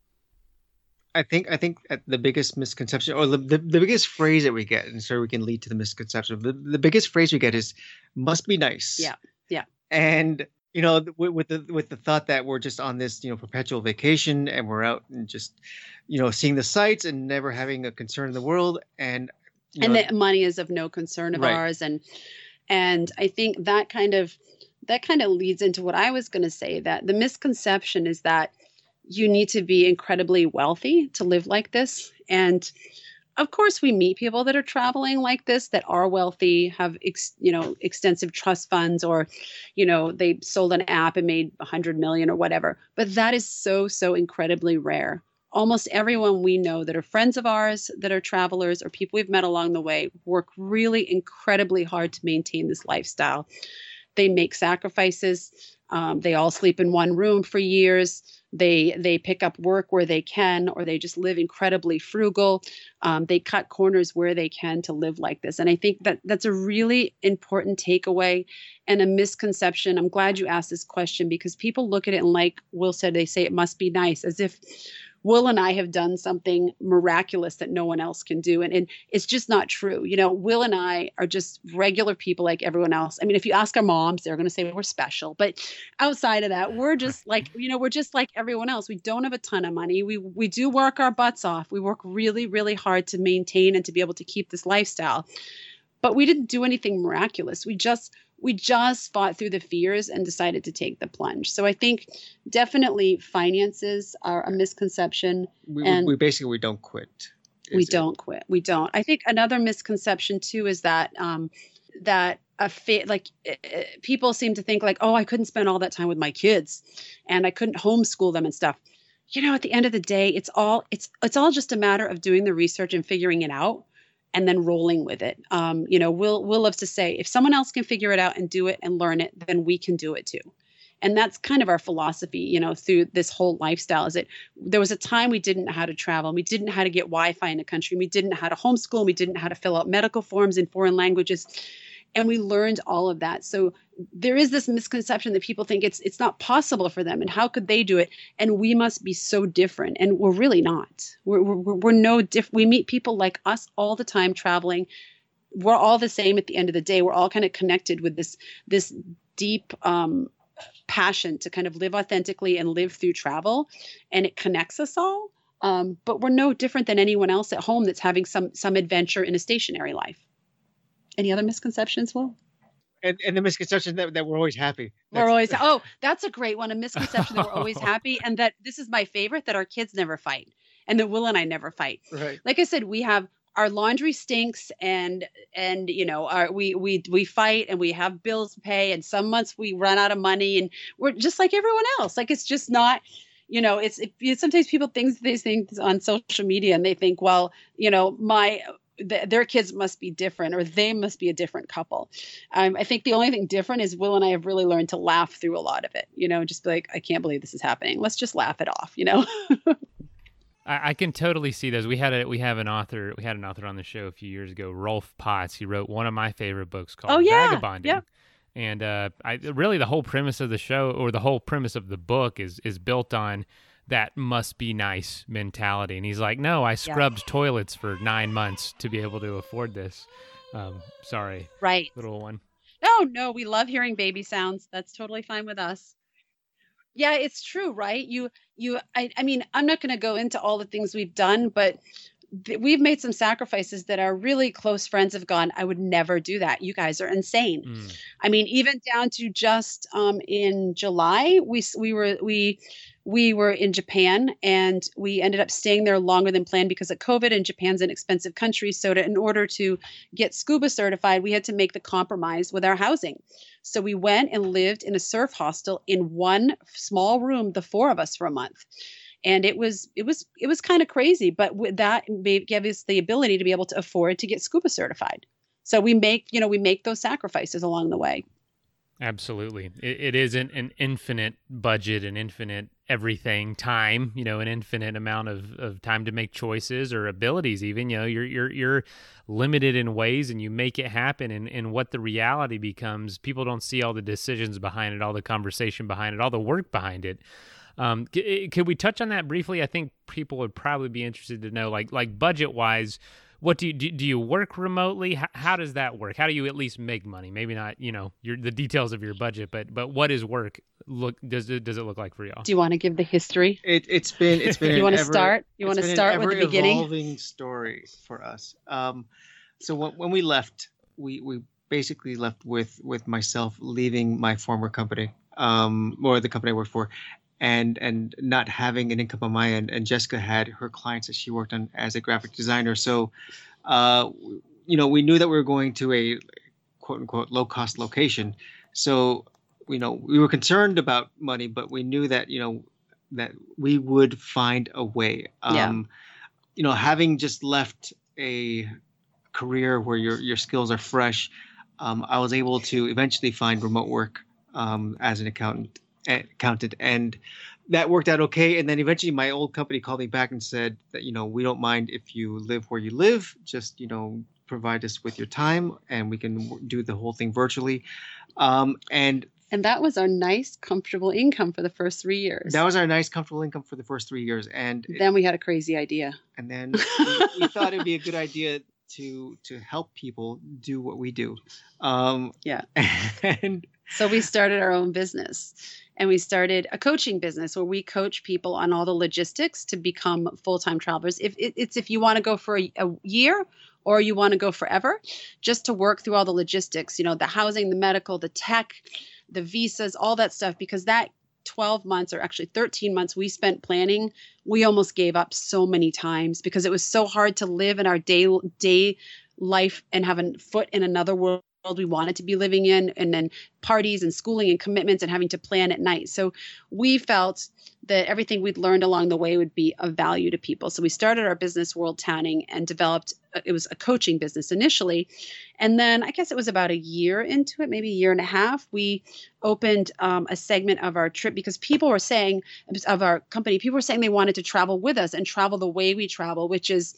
I think I think the biggest misconception or the, the, the biggest phrase that we get, and so we can lead to the misconception. The, the biggest phrase we get is "must be nice." Yeah, yeah. And you know, with, with the with the thought that we're just on this you know perpetual vacation and we're out and just you know seeing the sights and never having a concern in the world, and you and know, that money is of no concern of Right. ours and and i think that kind of that kind of leads into what i was going to say that the misconception is that you need to be incredibly wealthy to live like this. And of course we meet people that are traveling like this that are wealthy have ex, you know extensive trust funds or you know they sold an app and made a 100 million or whatever. But that is so so incredibly rare. Almost everyone we know that are friends of ours that are travelers or people we've met along the way work really incredibly hard to maintain this lifestyle. They make sacrifices. Um, they all sleep in one room for years they they pick up work where they can or they just live incredibly frugal. Um, they cut corners where they can to live like this. And i think that that's a really important takeaway and a misconception. I'm glad you asked this question because people look at it and like will said they say it must be nice as if Will and I have done something miraculous that no one else can do. And, and it's just not true. You know, Will and I are just regular people like everyone else. I mean, if you ask our moms, they're going to say we're special. But outside of that, we're just like, you know, we're just like everyone else. We don't have a ton of money. We, we do work our butts off. We work really, really hard to maintain and to be able to keep this lifestyle. But we didn't do anything miraculous. We just we just fought through the fears and decided to take the plunge. So I think definitely finances are a misconception. We, and we basically we don't quit. We don't quit. We don't. I think another misconception too is that um, that a fit like uh, people seem to think like oh I couldn't spend all that time with my kids, and I couldn't homeschool them and stuff. You know, at the end of the day, it's all it's it's all just a matter of doing the research and figuring it out and then rolling with it. Um, you know, Will Will loves to say, if someone else can figure it out and do it and learn it, then we can do it too. And that's kind of our philosophy, you know, through this whole lifestyle. Is that there was a time we didn't know how to travel, we didn't know how to get Wi-Fi in a country, we didn't know how to homeschool, we didn't know how to fill out medical forms in foreign languages and we learned all of that so there is this misconception that people think it's it's not possible for them and how could they do it? And we must be so different and we're really not. We're we're, we're no diff we meet people like us all the time traveling. We're all the same at the end of the day. We're all kind of connected with this this deep um, passion to kind of live authentically and live through travel and it connects us all. Um, but we're no different than anyone else at home that's having some some adventure in a stationary life. Any other misconceptions, Will? And, and the misconception that, that we're always happy. That's, we're always oh, that's a great one. A misconception that we're always happy, and that this is my favorite that our kids never fight, and that Will and I never fight. Right. Like I said, we have our laundry stinks, and and you know, our we we we fight, and we have bills to pay, and some months we run out of money, and we're just like everyone else. Like it's just not you know it's it, sometimes people think these things on social media and they think well you know my th- their kids must be different or they must be a different couple. Um, I think the only thing different is Will and I have really learned to laugh through a lot of it. You know, just be like, I can't believe this is happening. Let's just laugh it off. You know. I, can totally see those. We had a we have an author we had an author on the show a few years ago, Rolf Potts. He wrote one of my favorite books called oh, yeah. Vagabonding. Yeah. And uh, I really the whole premise of the show or the whole premise of the book is is built on that must be nice mentality. And he's like, no, I scrubbed yeah. toilets for nine months to be able to afford this. Um, sorry. Right. Little one. No, no, we love hearing baby sounds. That's totally fine with us. Yeah, it's true, right? You, you, I, I mean, I'm not going to go into all the things we've done, but th- we've made some sacrifices that our really close friends have gone, I would never do that. You guys are insane. Mm. I mean, even down to just um, in July, we, we were, we, we were in Japan and we ended up staying there longer than planned because of COVID and Japan's an expensive country. So to, in order to get scuba certified, we had to make the compromise with our housing. So we went and lived in a surf hostel in one small room, the four of us for a month. And it was it was it was kind of crazy, but that gave us the ability to be able to afford to get scuba certified. So we make you know we make those sacrifices along the way. Absolutely. It, it isn't an infinite budget, an infinite everything time, you know, an infinite amount of, of time to make choices or abilities even. You know, you're you're you're limited in ways and you make it happen and, and what the reality becomes, people don't see all the decisions behind it, all the conversation behind it, all the work behind it. Um, c- could we touch on that briefly? I think people would probably be interested to know, like like budget wise, what do you do, do you work remotely? How, how, does that work? How do you at least make money? Maybe not you know your the details of your budget but but what is work look does it does it look like for y'all? Do you want to give the history? It, it's been it's been you want to start? You want to start with the beginning? evolving story for us. Um so when, when we left we we basically left with with myself leaving my former company um or the company i worked for and and not having an income on my end. And Jessica had her clients that she worked on as a graphic designer. So, uh, you know, we knew that we were going to a quote unquote low cost location. So, you know, we were concerned about money, but we knew that you know that we would find a way. Um, yeah. You know, having just left a career where your your skills are fresh, um, I was able to eventually find remote work um, as an accountant accountant and that worked out okay. And then eventually, my old company called me back and said that you know we don't mind if you live where you live, just you know provide us with your time, and we can do the whole thing virtually. Um, and and that was our nice, comfortable income for the first three years. That was our nice, comfortable income for the first three years, and then we had a crazy idea. And then we, we thought it'd be a good idea to to help people do what we do. Um, yeah. And so we started our own business and we started a coaching business where we coach people on all the logistics to become full-time travelers. If it's if you want to go for a, a year or you want to go forever just to work through all the logistics you know the housing the medical the tech the visas all that stuff because that 12 months or actually 13 months we spent planning we almost gave up so many times because it was so hard to live in our day day life and have a foot in another world we wanted to be living in and then parties and schooling and commitments and having to plan at night. So we felt that everything we'd learned along the way would be of value to people. So we started our business world tanning and developed uh, it was a coaching business initially. And then i guess it was about a year into it maybe a year and a half we opened um, a segment of our trip because people were saying of our company people were saying they wanted to travel with us and travel the way we travel which is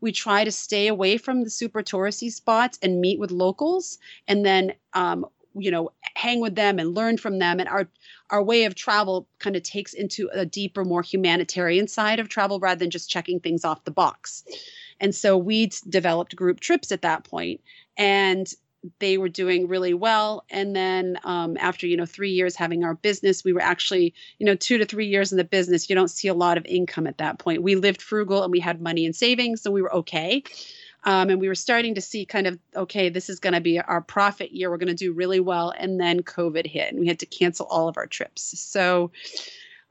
we try to stay away from the super touristy spots and meet with locals. And then um, you know hang with them and learn from them. And our our way of travel kind of takes into a deeper more humanitarian side of travel rather than just checking things off the box. And so we developed group trips at that point and they were doing really well. And then um, after you know three years having our business we were actually you know two to three years in the business you don't see a lot of income at that point. We lived frugal and we had money in savings so we were okay um, and we were starting to see kind of okay this is going to be our profit year we're going to do really well and then covid hit and we had to cancel all of our trips so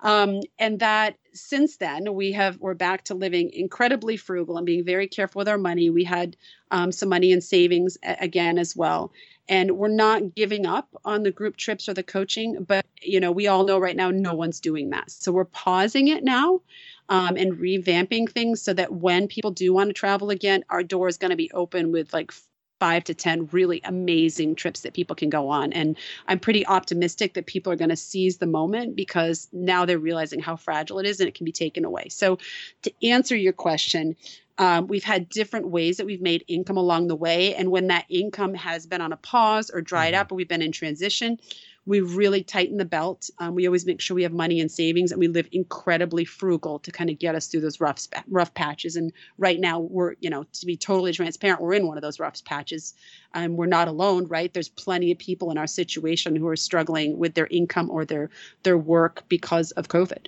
um, and that since then we have we're back to living incredibly frugal and being very careful with our money. We had um, some money in savings a- again as well, and we're not giving up on the group trips or the coaching. But you know we all know right now no one's doing that, so we're pausing it now. Um, and revamping things so that when people do want to travel again, our door is going to be open with like five to 10 really amazing trips that people can go on. And I'm pretty optimistic that people are going to seize the moment because now they're realizing how fragile it is and it can be taken away. So, to answer your question, um, we've had different ways that we've made income along the way. And when that income has been on a pause or dried mm-hmm. up or we've been in transition, we really tighten the belt. Um, we always make sure we have money in savings, and we live incredibly frugal to kind of get us through those rough rough patches. And right now, we're you know to be totally transparent, we're in one of those rough patches. Um, we're not alone, right? There's plenty of people in our situation who are struggling with their income or their their work because of COVID.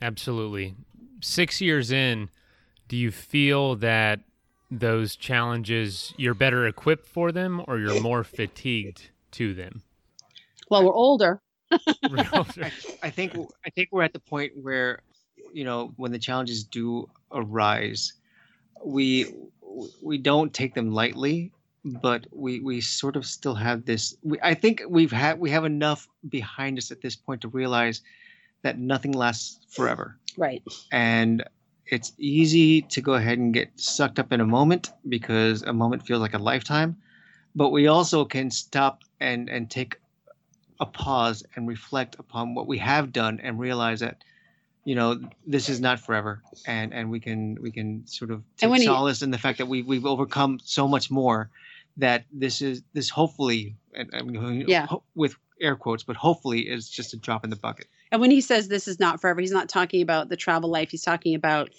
Absolutely. Six years in, do you feel that those challenges you're better equipped for them, or you're more fatigued to them? Well, we're older. I, I think I think we're at the point where, you know, when the challenges do arise, we we don't take them lightly, but we we sort of still have this. We, I think we've had we have enough behind us at this point to realize that nothing lasts forever. Right. And it's easy to go ahead and get sucked up in a moment because a moment feels like a lifetime. But we also can stop and and take a pause and reflect upon what we have done and realize that you know this is not forever and and we can we can sort of take solace he, in the fact that we we've overcome so much more that this is this hopefully and, and yeah. Ho- with air quotes but hopefully is just a drop in the bucket and when he says this is not forever he's not talking about the travel life he's talking about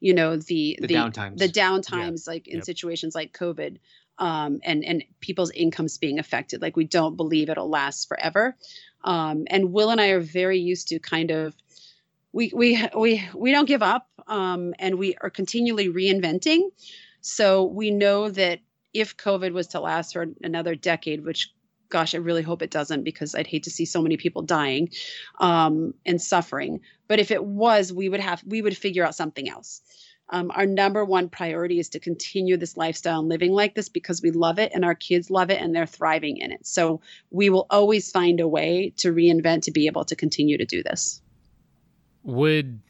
you know the the, the downtimes the downtimes yeah. like in yep. situations like covid um, and and people's incomes being affected. Like we don't believe it'll last forever. Um, and Will and I are very used to kind of we we we we don't give up, um, and we are continually reinventing. So we know that if COVID was to last for another decade, which gosh, I really hope it doesn't because I'd hate to see so many people dying um, and suffering. But if it was, we would have we would figure out something else um, our number one priority is to continue this lifestyle and living like this because we love it and our kids love it and they're thriving in it. So we will always find a way to reinvent to be able to continue to do this. Would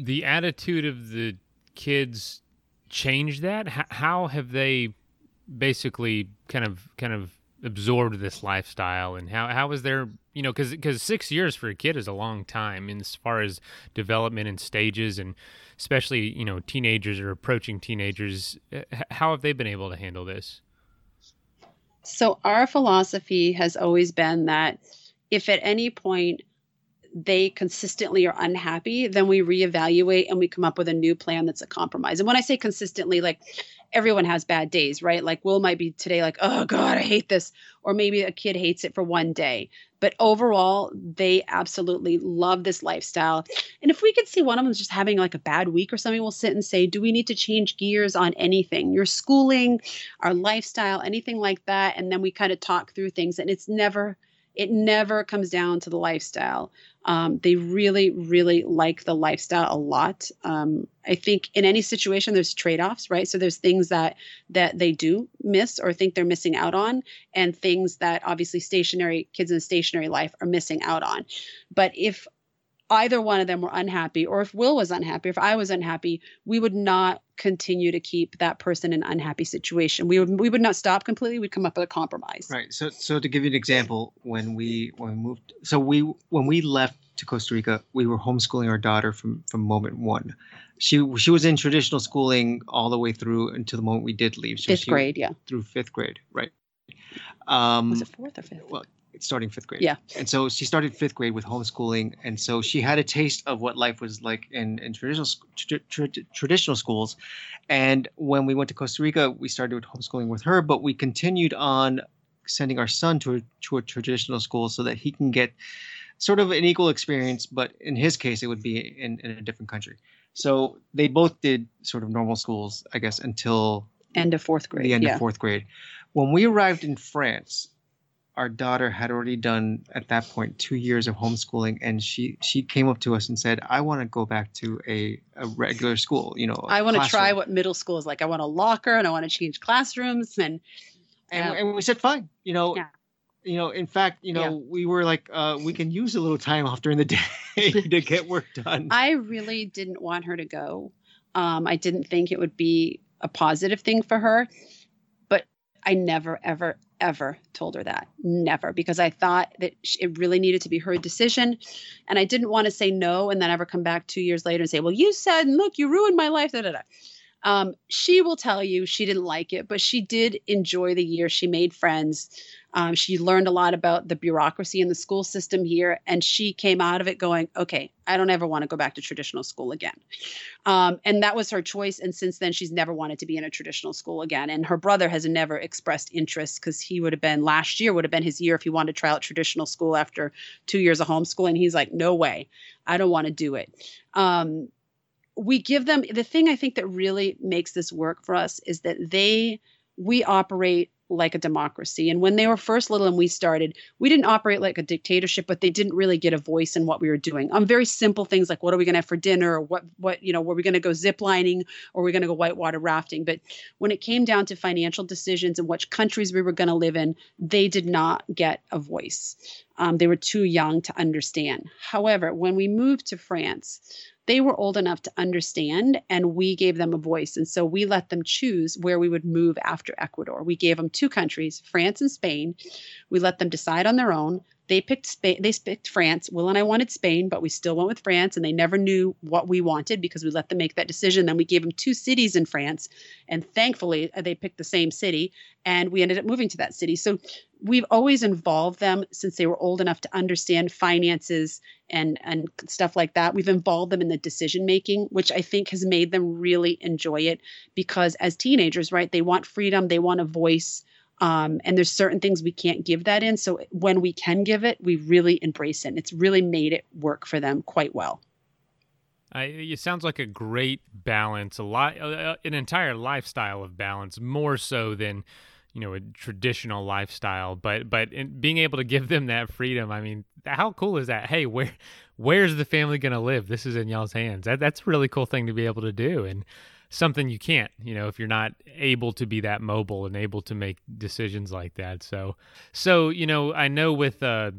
the attitude of the kids change that? how have they basically kind of kind of absorbed this lifestyle and how how was their you know because because six years for a kid is a long time in as far as development and stages and especially you know teenagers or approaching teenagers uh, how have they been able to handle this so our philosophy has always been that if at any point they consistently are unhappy, then we reevaluate and we come up with a new plan that's a compromise. And when I say consistently, like everyone has bad days, right? Like Will might be today like, oh God, I hate this. Or maybe a kid hates it for one day. But overall, they absolutely love this lifestyle. And if we could see one of them just having like a bad week or something, we'll sit and say, do we need to change gears on anything? Your schooling, our lifestyle, anything like that. And then we kind of talk through things. And it's never it never comes down to the lifestyle. Um, they really, really like the lifestyle a lot. Um, I think in any situation, there's trade-offs, right? So there's things that that they do miss or think they're missing out on, and things that obviously stationary kids in a stationary life are missing out on. But if either one of them were unhappy, or if Will was unhappy, or if I was unhappy, we would not continue to keep that person in an unhappy situation. We would we would not stop completely. We'd come up with a compromise. Right. So so to give you an example, when we when we moved, so we when we left to Costa Rica, we were homeschooling our daughter from from moment one. She she was in traditional schooling all the way through until the moment we did leave. So fifth grade, yeah. Through fifth grade, right. Um, was it fourth or fifth? Well, starting fifth grade. Yeah. And so she started fifth grade with homeschooling, and so she had a taste of what life was like in in traditional tra- tra- traditional schools. And when we went to Costa Rica, we started with homeschooling with her, but we continued on sending our son to a, to a traditional school so that he can get sort of an equal experience, but in his case, it would be in, in a different country. So they both did sort of normal schools, I guess, until end of fourth grade. The end yeah. of fourth grade. When we arrived in France, our daughter had already done at that point two years of homeschooling and she she came up to us and said i want to go back to a, a regular school you know i want to try what middle school is like i want a locker and i want to change classrooms and and, and we said fine you know yeah. you know in fact you know yeah. we were like uh, we can use a little time off during the day to get work done i really didn't want her to go um, i didn't think it would be a positive thing for her but i never ever ever told her that. Never, because I thought that it really needed to be her decision. And I didn't want to say no and then ever come back two years later and say, well, you said, look, you ruined my life. Da, da, da. Um, she will tell you she didn't like it, but she did enjoy the year. She made friends. Um, she learned a lot about the bureaucracy in the school system here, and she came out of it going, okay, I don't ever want to go back to traditional school again. Um, and that was her choice. And since then, she's never wanted to be in a traditional school again. And her brother has never expressed interest because he would have been last year, would have been his year if he wanted to try out traditional school after two years of homeschooling. He's like, no way, I don't want to do it. Um, we give them the thing I think that really makes this work for us is that they we operate like a democracy. And when they were first little and we started, we didn't operate like a dictatorship, but they didn't really get a voice in what we were doing. On very simple things like what are we going to have for dinner or what what you know, were we going to go zip lining or we going to go whitewater rafting? But when it came down to financial decisions and which countries we were going to live in, they did not get a voice. Um, they were too young to understand. However, when we moved to France, they were old enough to understand and we gave them a voice and so we let them choose where we would move after ecuador we gave them two countries france and spain we let them decide on their own they picked Spain. They picked France. Will and I wanted Spain, but we still went with France, and they never knew what we wanted because we let them make that decision. Then we gave them two cities in France, and thankfully uh, they picked the same city, and we ended up moving to that city. So we've always involved them since they were old enough to understand finances and and stuff like that. We've involved them in the decision making, which I think has made them really enjoy it because as teenagers, right, they want freedom, they want a voice um, and there's certain things we can't give that in. So when we can give it, we really embrace it. And it's really made it work for them quite well. It sounds like a great balance, a lot, uh, an entire lifestyle of balance, more so than you know a traditional lifestyle. But but being able to give them that freedom, I mean, how cool is that? Hey, where where's the family going to live? This is in y'all's hands. That that's a really cool thing to be able to do. And something you can't, you know, if you're not able to be that mobile and able to make decisions like that. So, so you know, I know with uh,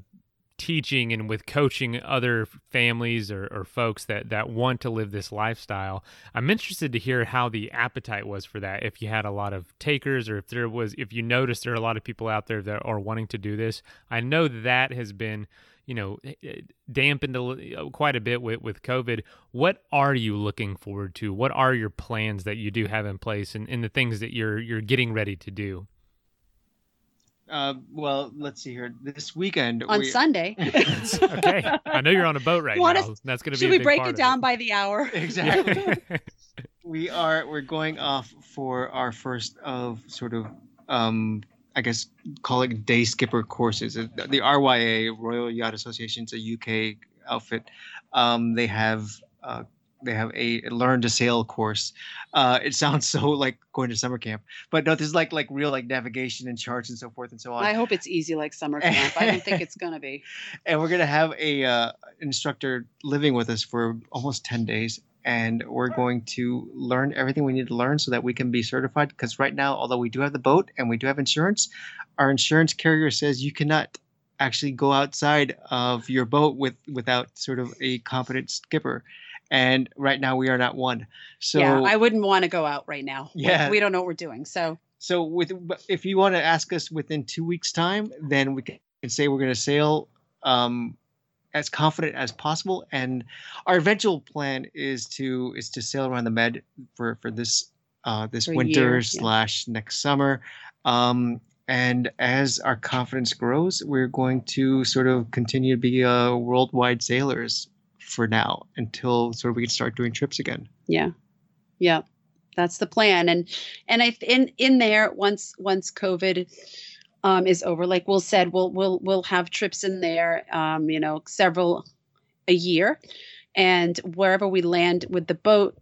teaching and with coaching other families or, or folks that, that want to live this lifestyle. I'm interested to hear how the appetite was for that. If you had a lot of takers, or if there was, if you noticed there are a lot of people out there that are wanting to do this. I know that has been you know eh, eh, dampened a, quite a bit with, with covid what are you looking forward to what are your plans that you do have in place and, and the things that you're you're getting ready to do uh, well, let's see here. This weekend on we... Sunday. okay, I know you're on a boat right now. To, That's going to be. Should we break it down it. by the hour? Exactly. we are. We're going off for our first of sort of um, I guess call it day skipper courses. Uh, the RYA Royal Yacht Association is a UK outfit. Um, they have uh, they have a learn to sail course. Uh, it sounds so like going to summer camp, but no, this is like like real like navigation and charts and so forth and so on. I hope it's easy like summer camp. I don't think it's gonna be. And we're gonna have a uh, instructor living with us for almost ten days, and we're going to learn everything we need to learn so that we can be certified. Because right now, although we do have the boat and we do have insurance, our insurance carrier says you cannot actually go outside of your boat with without sort of a competent skipper and right now we are not one so yeah i wouldn't want to go out right now yeah we don't know what we're doing so so with if you want to ask us within two weeks time then we can say we're going to sail um, as confident as possible. And our eventual plan is to is to sail around the Med for for this uh, this for winter year, slash yeah. next summer. Um, and as our confidence grows, we're going to sort of continue to be uh, worldwide sailors for now until sort of we can start doing trips again. Yeah, yeah, that's the plan. And and I in in there once once COVID um, is over. Like Will said, we'll we'll we'll have trips in there, um, you know, several a year, and wherever we land with the boat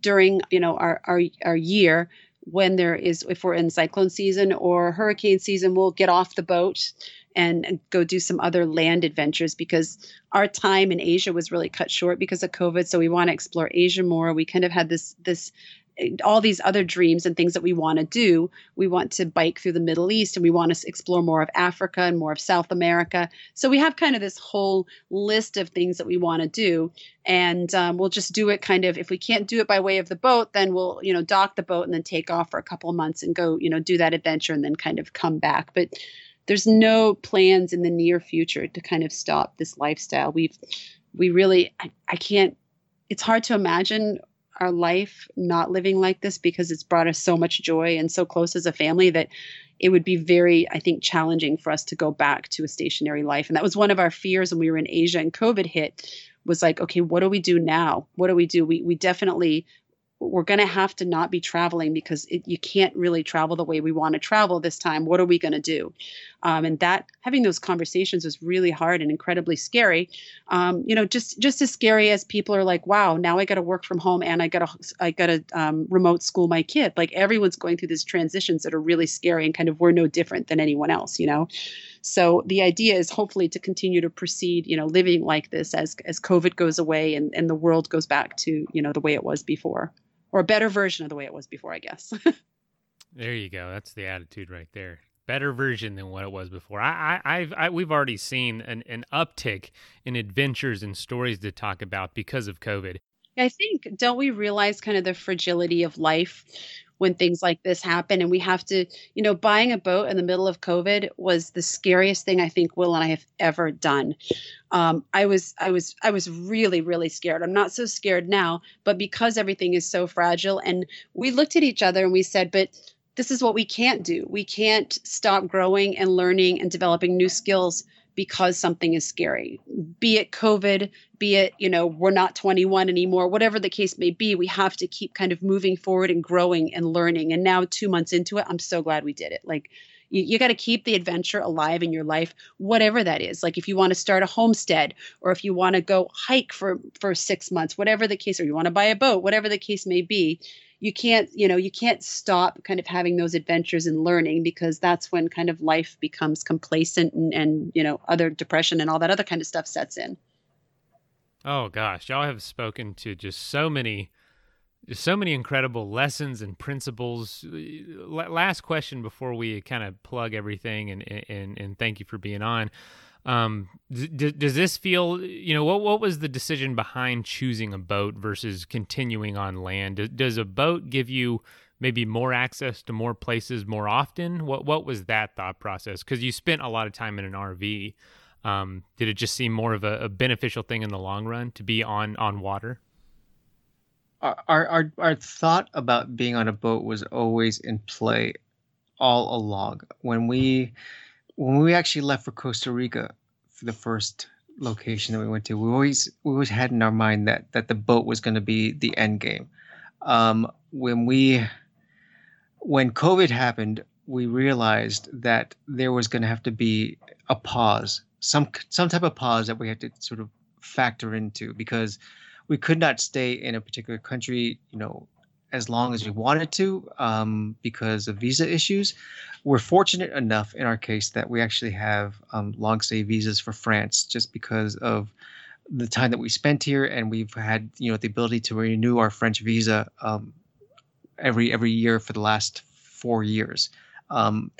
during you know our our our year when there is if we're in cyclone season or hurricane season we'll get off the boat and go do some other land adventures because our time in Asia was really cut short because of COVID. So we want to explore Asia more. We kind of had this this all these other dreams and things that we want to do. We want to bike through the Middle East and we want to explore more of Africa and more of South America. So we have kind of this whole list of things that we want to do. And um, we'll just do it kind of, if we can't do it by way of the boat, then we'll, you know, dock the boat and then take off for a couple of months and go, you know, do that adventure and then kind of come back. But there's no plans in the near future to kind of stop this lifestyle. We've, we really, I, I can't, it's hard to imagine our life not living like this because it's brought us so much joy and so close as a family that it would be very i think challenging for us to go back to a stationary life. And that was one of our fears when we were in asia and covid hit was like okay what do we do now? What do we do? We we definitely we're going to have to not be traveling because it, you can't really travel the way we want to travel this time. What are we going to do? Um, and that having those conversations was really hard and incredibly scary. Um, you know, just just as scary as people are like, "Wow, now I got to work from home and I got to I got to um, remote school my kid." Like everyone's going through these transitions that are really scary and kind of we're no different than anyone else. You know. So the idea is hopefully to continue to proceed, you know, living like this as as COVID goes away and, and the world goes back to, you know, the way it was before or a better version of the way it was before, I guess. there you go. That's the attitude right there. Better version than what it was before. I, I, I've, I, we've already seen an, an uptick in adventures and stories to talk about because of COVID. I think, don't we realize kind of the fragility of life when things like this happen. And we have to you know buying a boat in the middle of covid was the scariest thing i think will and i have ever done. Um, i was i was i was really really scared. I'm not so scared now but because everything is so fragile and we looked at each other and we said but this is what we can't do. We can't stop growing and learning and developing new skills because something is scary. Be it covid be it you know we're not 21 anymore whatever the case may be we have to keep kind of moving forward and growing and learning. And now 2 months into it I'm so glad we did it. Like you, you got to keep the adventure alive in your life whatever that is. Like if you want to start a homestead or if you want to go hike for for 6 months whatever the case or you want to buy a boat whatever the case may be you can't you know you can't stop kind of having those adventures and learning because that's when kind of life becomes complacent and, and you know other depression and all that other kind of stuff sets in. Oh gosh. Y'all have spoken to just so many just so many incredible lessons and principles last question before we kind of plug everything and and and thank you for being on Um, d- does this feel, you know, what what was the decision behind choosing a boat versus continuing on land? Does a boat give you maybe more access to more places more often? What what was that thought process? Because you spent a lot of time in an RV. Um, did it just seem more of a, a, beneficial thing in the long run to be on on water? Our, our our thought about being on a boat was always in play all along. When we when we actually left for Costa Rica for the first location that we went to, we always we always had in our mind that that the boat was going to be the end game. Um, when we when COVID happened, we realized that there was going to have to be a pause, some some type of pause that we had to sort of factor into because we could not stay in a particular country, you know, as long as we wanted to um, because of visa issues. We're fortunate enough in our case that we actually have um, long stay visas for France just because of the time that we spent here, and we've had you know the ability to renew our French visa um, every every year for the last four years. Um,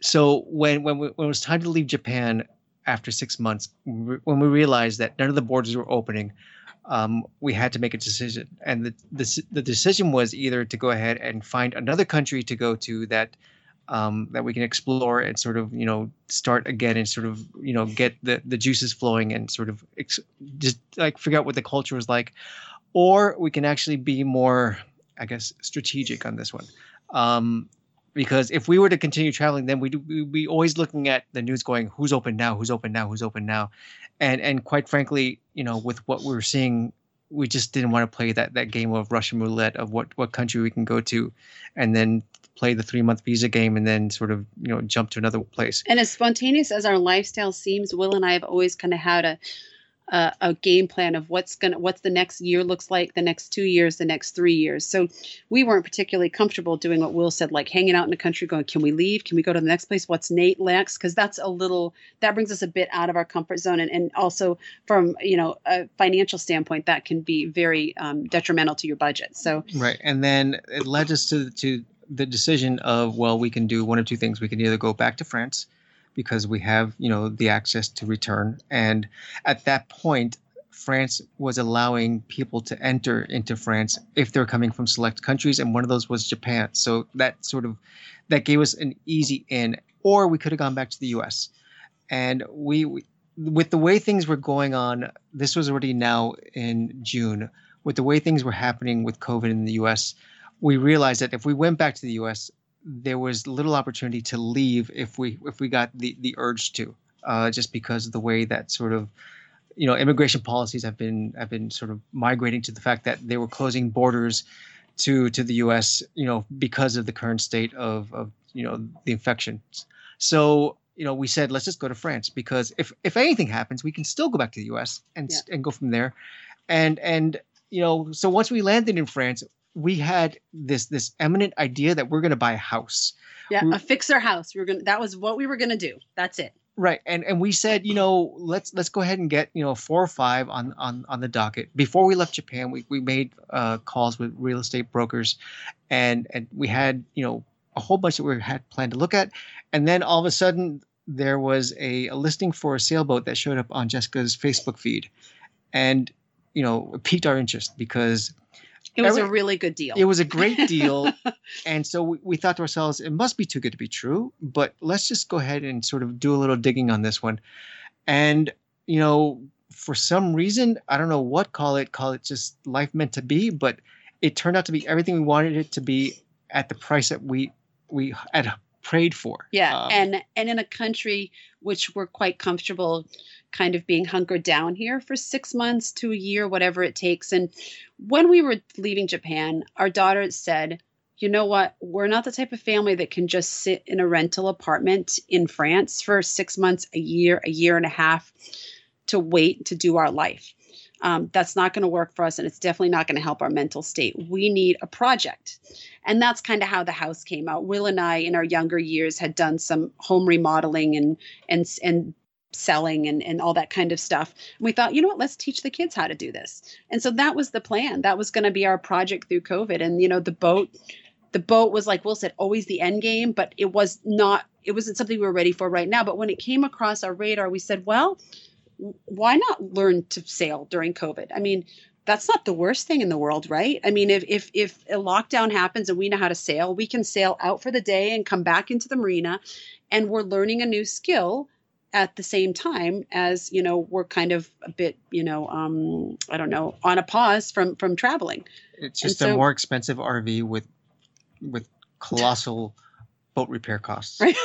so when when, we, when it was time to leave Japan after six months, when we realized that none of the borders were opening, um, we had to make a decision, and the, the the decision was either to go ahead and find another country to go to that um, that we can explore and sort of you know start again and sort of you know get the the juices flowing and sort of ex- just like figure out what the culture was like, or we can actually be more, I guess, strategic on this one. Um, because if we were to continue traveling, then we'd, we'd be always looking at the news, going, "Who's open now? Who's open now? Who's open now?" And and quite frankly, you know, with what we were seeing, we just didn't want to play that that game of Russian roulette of what what country we can go to, and then play the three month visa game and then sort of you know jump to another place. And as spontaneous as our lifestyle seems, Will and I have always kind of had a a, a game plan of what's gonna what's the next year looks like, the next two years, the next three years. So we weren't particularly comfortable doing what Will said, like hanging out in the country, going, "Can we leave? Can we go to the next place? What's Nate next?" Because that's a little that brings us a bit out of our comfort zone, and, and also from you know a financial standpoint, that can be very um, detrimental to your budget. So right, and then it led us to to the decision of well, we can do one of two things. We can either go back to France because we have you know the access to return. And at that point France was allowing people to enter into France if they're coming from select countries and one of those was Japan. So that sort of that gave us an easy in. Or we could have gone back to the US and we, we with the way things were going on this was already now in June. With the way things were happening with COVID in the US we realized that if we went back to the US there was little opportunity to leave if we if we got the the urge to, uh, just because of the way that sort of you know immigration policies have been have been sort of migrating to the fact that they were closing borders to to the U.S. you know because of the current state of of you know the infections. So you know we said let's just go to France because if if anything happens we can still go back to the U.S. and yeah. and go from there, and and you know so once we landed in France we had this this eminent idea that we're going to buy a house. Yeah, a fixer house. We are going. That was what we were going to do. That's it. Right, and and we said, you know, let's let's go ahead and get you know four or five on on on the docket. Before we left Japan, we we made uh, calls with real estate brokers, and and we had you know a whole bunch that we had planned to look at, and then all of a sudden there was a, a listing for a sailboat that showed up on Jessica's Facebook feed, and you know piqued our interest because it was Every, a really good deal. It was a great deal. and so we, we, thought to ourselves, it must be too good to be true, but let's just go ahead and sort of do a little digging on this one. And, you know, for some reason, I don't know what call it, call it just life meant to be, but it turned out to be everything we wanted it to be at the price that we we had prayed for. Yeah, um, and and in a country which we're quite comfortable kind of being hunkered down here for 6 months to a year whatever it takes and when we were leaving Japan, our daughter said, "You know what? We're not the type of family that can just sit in a rental apartment in France for 6 months, a year, a year and a half to wait to do our life." Um, that's not going to work for us and it's definitely not going to help our mental state. We need a project. And that's kind of how the house came out. Will and i in our younger years had done some home remodeling and and and selling and, and all that kind of stuff. We thought you know what? Let's teach the kids how to do this. And so that was the plan. That was going to be our project through covid. And you know the boat the boat was like Will said, always the end game, but it was not. It wasn't something we were ready for right now. But when it came across our radar, we said, well, why not learn to sail during COVID? I mean, that's not the worst thing in the world, right? I mean, if if if a lockdown happens and we know how to sail, we can sail out for the day and come back into the marina, and we're learning a new skill at the same time as you know we're kind of a bit you know um i don't know on a pause from from traveling it's just a more expensive rv with with colossal boat repair costs right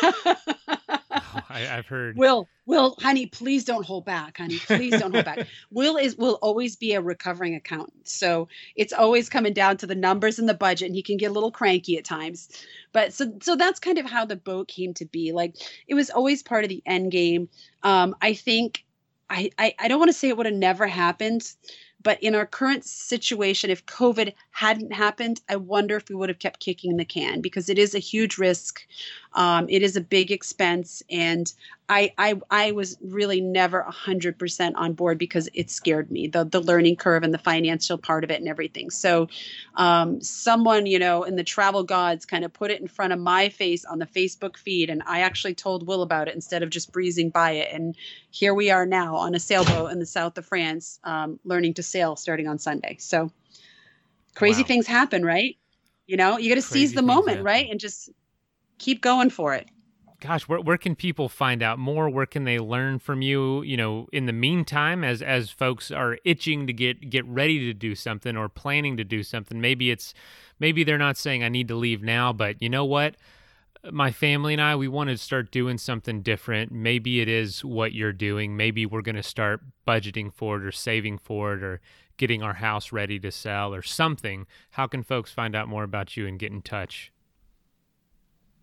I, have heard. Will, Will, honey, please don't hold back, honey. Please don't hold back. Will is will always be a recovering accountant, so it's always coming down to the numbers and the budget, and he can get a little cranky at times. But so so that's kind of how the boat came to be. Like it was always part of the end game. Um, I think I, I, I don't want to say it would have never happened, but in our current situation, if COVID hadn't happened, I wonder if we would have kept kicking the can because it is a huge risk. Um, it is a big expense, and I I, I was really never hundred percent on board because it scared me the the learning curve and the financial part of it and everything. So, um, someone you know in the travel gods kind of put it in front of my face on the Facebook feed, and I actually told Will about it instead of just breezing by it. And here we are now on a sailboat in the south of France, um, learning to sail starting on Sunday. So crazy wow. things happen, right? You know, you got to seize the moment, happen. right? And just keep going for it. Gosh, where where can people find out more? Where can they learn from you? You know, in the meantime, as as folks are itching to get get ready to do something or planning to do something, maybe it's maybe they're not saying I need to leave now, but you know what? my family and I, we want to start doing something different. Maybe it is what you're doing. Maybe we're going to start budgeting for it or saving for it or getting our house ready to sell or something, how can folks find out more about you and get in touch?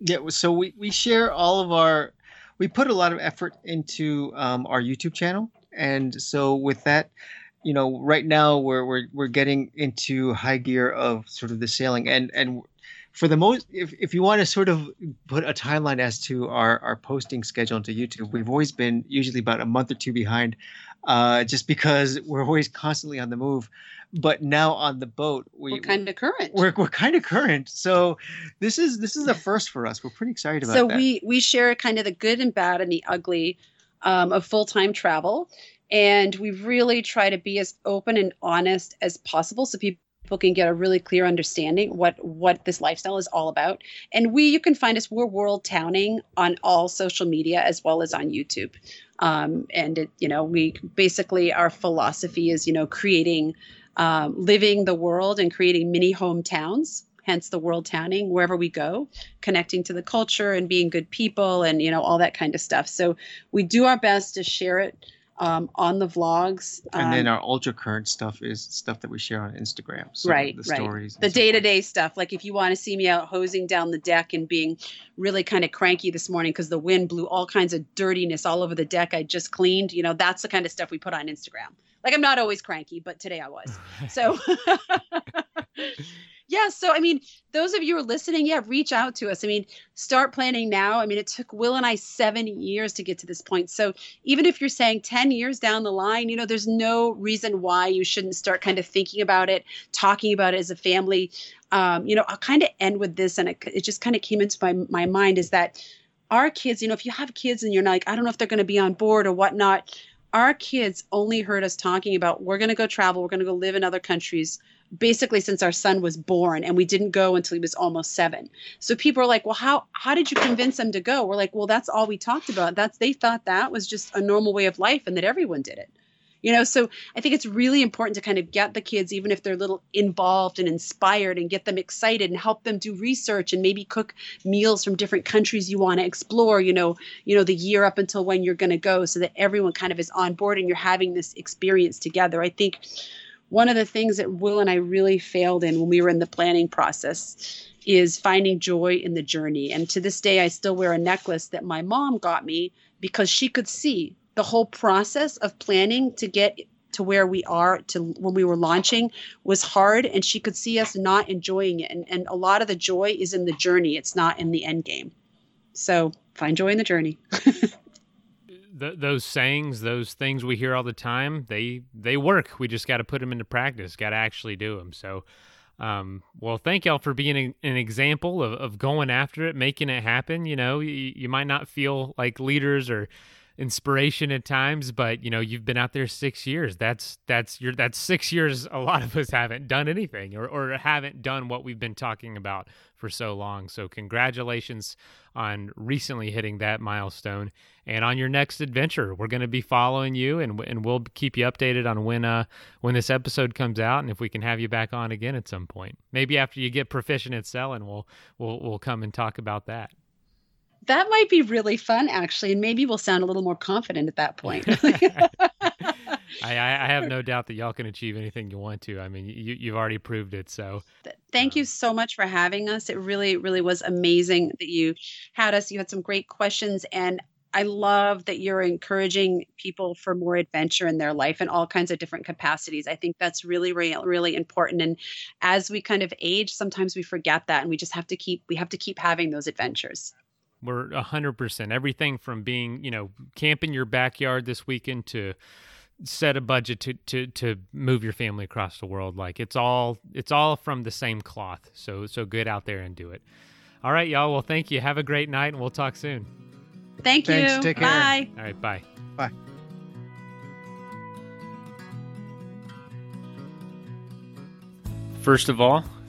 Yeah, so we, we share all of our, we put a lot of effort into um, our YouTube channel. And so with that, you know, right now we're, we're, we're getting into high gear of sort of the sailing and, and for the most if, if you want to sort of put a timeline as to our, our posting schedule into youtube we've always been usually about a month or two behind uh, just because we're always constantly on the move but now on the boat we, are kind of current we're, we're kind of current so this is this is a first for us we're pretty excited about so that. we we share kind of the good and bad and the ugly um, of full-time travel and we really try to be as open and honest as possible so people people can get a really clear understanding what what this lifestyle is all about. And we, you can find us. We're World Towning on all social media as well as on YouTube. Um, and it, you know, we basically our philosophy is you know creating, um, living the world and creating mini hometowns. Hence the world towning wherever we go, connecting to the culture and being good people and you know all that kind of stuff. So we do our best to share it um, on the vlogs. Um, and then um, our ultra current stuff is stuff that we share on Instagram. So right, the right. stories. The day to day stuff. Like if you want to see me out hosing down the deck and being really kind of cranky this morning because the wind blew all kinds of dirtiness all over the deck I just cleaned, you know, that's the kind of stuff we put on Instagram. Like I'm not always cranky, but today I was. So yeah so i mean those of you who are listening yeah reach out to us. I mean start planning now. I mean it took will and i seven years to get to this point. So even if you're saying 10 years down the line you know there's no reason why you shouldn't start kind of thinking about it talking about it as a family. Um, you know i'll kind of end with this and it, it just kind of came into my, my mind is that our kids you know if you have kids and you're like i don't know if they're going to be on board or whatnot our kids only heard us talking about we're going to go travel we're going to go live in other countries basically since our son was born and we didn't go until he was almost seven. So people are like well how how did you convince them to go? We're like well that's all we talked about. That's they thought that was just a normal way of life and that everyone did it you know so i think it's really important to kind of get the kids even if they're a little involved and inspired and get them excited and help them do research and maybe cook meals from different countries you want to explore you know you know the year up until when you're going to go so that everyone kind of is on board and you're having this experience together i think one of the things that Will and I really failed in when we were in the planning process is finding joy in the journey. And to this day, I still wear a necklace that my mom got me because she could see the whole process of planning to get to where we are to when we were launching was hard and she could see us not enjoying it and, and a lot of the joy is in the journey it's not in the end game so find joy in the journey th- those sayings, those things we hear all the time, they they work. We just got to put them into practice. Got to actually do them. So, Um, well, thank y'all for being an, an example of, of going after it, making it happen. You know, you, you might not feel like leaders or inspiration at times, but you know, you've been out there six years. That's that's your that's six years. A lot of us haven't done anything or, or haven't done what we've been talking about for so long. So congratulations on recently hitting that milestone and on your next adventure. We're going to be following you and and we'll keep you updated on when uh when this episode comes out and if we can have you back on again at some point. Maybe after you get proficient at selling, we'll we'll we'll come and talk about that that might be really fun actually and maybe we'll sound a little more confident at that point I, I, have no doubt that y'all can achieve anything you want to. I mean, you, you've already proved it. So, thank you um, so much for having us. It really, really was amazing that you had us. You had some great questions, and I love that you're encouraging people for more adventure in their life in all kinds of different capacities. I think that's really, really, really important. And as we kind of age, sometimes we forget that, and we just have to keep we have to keep having those adventures. We're 100%. Everything from being, you know, camping your backyard this weekend to set a budget to, to, to move your family across the world. Like it's all, it's all from the same cloth. So, so good out there and do it. All right, y'all. Well, thank you. Have a great night and we'll talk soon. Thank Thanks, you. Take care. Bye. All right. Bye. Bye. First of all,